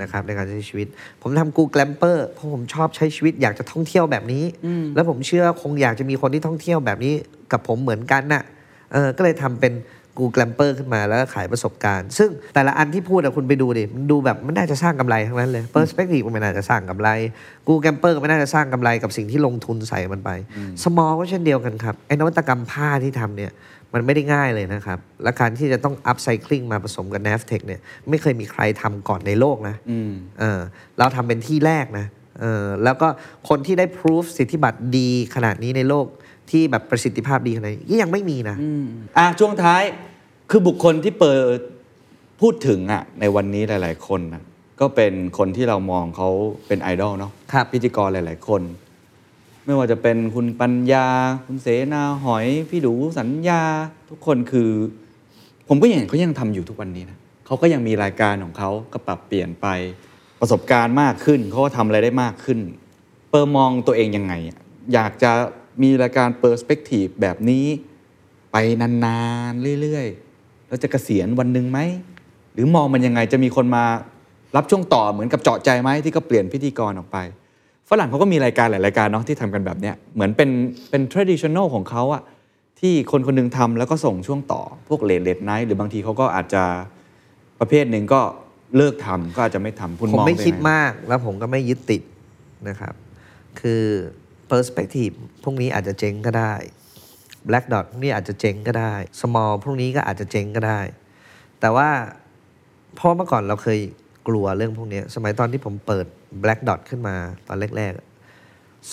นะครับในการใช้ชีวิต ผมทำกูแกลมเปอร์เพราะผมชอบใช้ชีวิตอยากจะท่องเที่ยวแบบนี้ แล้วผมเชื่อคงอยากจะมีคนที่ท่องเที่ยวแบบนี้กับผมเหมือนกันน่ะเออก็เลยทำเป็น กูแกลมเปอร์ขึ้นมาแล้วก็ขายประสบการณ์ ซึ่งแต่ละอันที่พูดอะคุณไปดูดิมันดูแบบไม่น่าจะสร้างกำไรทั้งนั้นเลย Perspective มันไม่น่าจะสร้างกำไร กูแกลมเปอร์ก็ไม่น่าจะสร้างกำไรกับสิ่งที่ลงทุนใส่มันไปสมอลก็เช่นเดียวกันครับไอ้นวัตกรรมผ้าที่ทำเนี่ยมันไม่ได้ง่ายเลยนะครับ และการที่จะต้อง upcycling มาผสมกับ n a v t e c h เนี่ยไม่เคยมีใครทำก่อนในโลกนะเออเราทำเป็นที่แรกนะเออแล้วก็คนที่ได้พิสูจสิทธิบัตรดีขนาดนี้ในโลก ที่แบบประสิทธิภาพดีขนาดนี้ยังไม่มีนะ
อะช่วงท้ายคือบุคคลที่เปิดพูดถึงอะในวันนี้หลาย ๆ คนนะก็เป็นคนที่เรามองเขาเป็นไอดอลเนาะ
ครับ
พิธีกรหลาย ๆ คน ไม่ว่าจะเป็นคุณปัญญา คุณเสนาหอย พี่ดูสัญญา ทุกคนคือ ผมก็ยังเห็นเขายังทำอยู่ทุกวันนี้นะเขาก็ยังมีรายการของเขาก็ปรับเปลี่ยนไปประสบการณ์มากขึ้นเขาก็ทำอะไรได้มากขึ้น เปอร์มองตัวเองยังไงอะอยากจะ มีรายการ Perspective แบบนี้ไปนานๆ เรื่อยๆ แล้วจะเกษียณวันหนึ่งไหม หรือมองมันยังไงจะมีคนมารับช่วงต่อเหมือนกับเจาะใจไหมที่ก็เปลี่ยนพิธีกรออกไป ฝรั่งเขาก็มีรายการหลายรายการเนาะที่ทำกันแบบเนี้ยเหมือนเป็นเป็น traditional ของเขาอะที่คนคนหนึงทำแล้วก็ส่งช่วงต่อพวก late late night หรือบางทีเขาก็อาจจะประเภทหนึ่งก็เลิกทำก็อาจจะไม่ทำคุณ
ผม
อง
ไม่คิดมากแล้วผมก็ไม่ยึดติดนะครับ คือ Perspective พวกนี้อาจจะเจ๊งก็ได้ Black Dot พวกนี้อาจจะเจ๊งก็ได้ Small พวกนี้ก็อาจจะเจ๊งก็ได้ แต่ว่าเพราะเมื่อก่อนเราเคยกลัวเรื่องพวกนี้ สมัยตอนที่ผมเปิด Black Dot ขึ้นมาตอนแรกๆอะ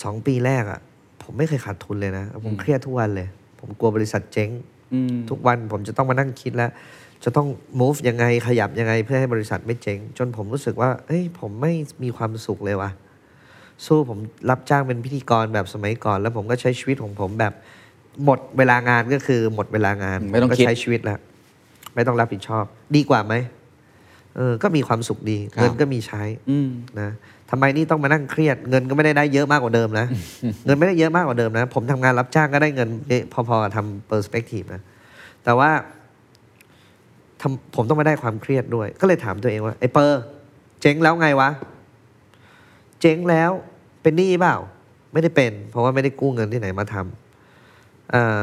สองปีแรกอะผมไม่เคยขาดทุนเลยนะ ผมเครียดทุกวันเลย ผมกลัวบริษัทเจ๊ง
อืม
ทุกวันผมจะต้องมานั่งคิดแล้ว จะต้อง move ยังไงขยับยังไงเพื่อให้บริษัทไม่เจ๊ง จนผมรู้สึกว่าเฮ้ยผมไม่มีความสุขเลยว่ะ สู้ผมรับจ้างเป็นพิธีกรแบบสมัยก่อน แล้วผมก็ใช้ชีวิตของผมแบบหมดเวลางานก็คือหมดเวลางาน
ไม่ต้อง
ก็
คิด
ใช้ชีวิตแล้วไม่ต้องรับผิดชอบ ดีกว่าไหมเออก็มีความสุขดี
ครับ
เงินก็มีใช้
อืม
นะทำไมนี่ต้องมานั่งเครียด เงินก็ไม่ได้ได้เยอะมากกว่าเดิมนะ เงินไม่ได้เยอะมากกว่าเดิมนะ ผมทำงานรับจ้างก็ได้เงินเยอะพอๆกับทำ Perspective นะ แต่ว่าทำผมต้องมาได้ความเครียดด้วย ก็เลยถามตัวเองว่าไอ้เปอร์ เจ๊งแล้วไงวะ เจ๊งแล้วเป็นหนี้เปล่า ไม่ได้เป็น เพราะว่าไม่ได้กู้เงินที่ไหนมาทำอ่า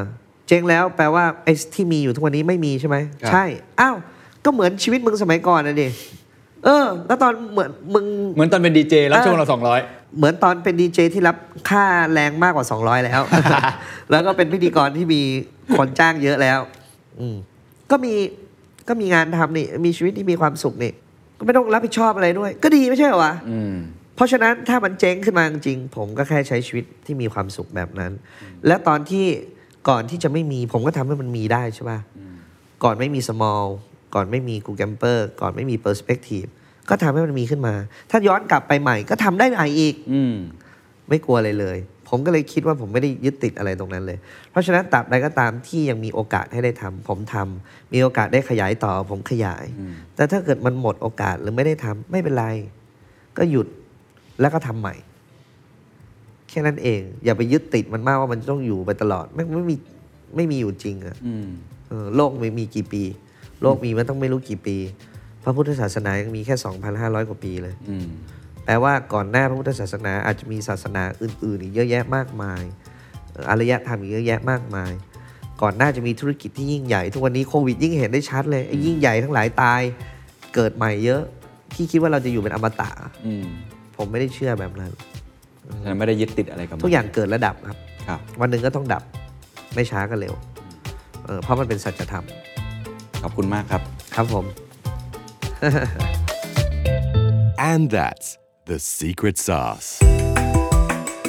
เจ๊งแล้วแปลว่าไอ้ที่มีอยู่ทุกวันนี้ไม่มีใช่ไหม
ครับ
ใช่อ้าวก็เหมือนชีวิตมึงสมัยก่อนนะดิเออ แล้วตอนเหมือนมึง
เหมือนตอนเป็นดีเจแล้ว
เออ
ช่วงเรา
เหมือนตอนเป็นดีเจที่รับค่าแรงมากกว่า200แล้ว แล้วก็เป็นพิธีกรที่มีคนจ้างเยอะแล้ว อืมก็มีก็มีงานทำนี่ มีชีวิตที่มีความสุขนี่ ก็ไม่ต้องรับผิดชอบอะไรด้วย ก็ดีไม่ใช่เหรอวะ
200อืม
เพราะฉะนั้นถ้ามันเจ๊งขึ้นมาจริงๆผมก็แค่ใช้ชีวิตที่มีความสุขแบบนั้น และตอนที่ก่อนที่จะไม่มี ผมก็ทำให้มันมีได้ใช่ป่ะก่อนไม่มี small ก่อนไม่มี Google Camper ก่อนไม่มี perspective ก็ทำให้มันมีขึ้นมา ถ้าย้อนกลับไปใหม่ก็ทำได้ใหม่อีก
อืม
ไม่กลัวอะไรเลย ผมก็เลยคิดว่าผมไม่ได้ยึดติดอะไรตรงนั้นเลย เพราะฉะนั้นตราบใดก็ตามที่ยังมีโอกาสให้ได้ทำผมทำมีโอกาสได้ขยายต่อ ผมขยาย แต่ถ้าเกิดมันหมดโอกาสหรือไม่ได้ทำไม่เป็นไร ก็หยุด แล้วก็ทำใหม่ แค่นั้นเอง อย่าไปยึดติดมันมากว่ามันต้องอยู่ไปตลอดไม่ไม่มีไม่มีอยู่จริงอะ
อืม
เออโลกไม่มีกี่ปี โลกมีมาต้องไม่รู้กี่ปี พระพุทธศาสนายังมีแค่ 2,500 กว่าปีเลย
อืม
แปลว่าก่อนหน้าพระพุทธศาสนาอาจจะมีศาสนาอื่นๆอีกเยอะแยะมากมายเอ่ออารยธรรมอีกเยอะแยะมากมาย ก่อนหน้าจะมีธุรกิจที่ยิ่งใหญ่ ทุกวันนี้โควิดยิ่งเห็นได้ชัดเลยไอ้ยิ่งใหญ่ทั้งหลายตายเกิดใหม่เยอะที่คิดว่าเราจะอยู่เป็นอมตะ
อืม
ผมไม่ได้เชื่อแบบนั้น
ฉะนั้นไม่ได้ยึดติดอะไรกับมัน
ทุกอย่างเกิดและดับครับ
ครับ
วันหนึ่งก็ต้องดับไม่ช้าก็เร็วเออเพราะมันเป็นสัจธรรม
ขอบคุณมากครับ
ครับผม
And that's the secret sauce.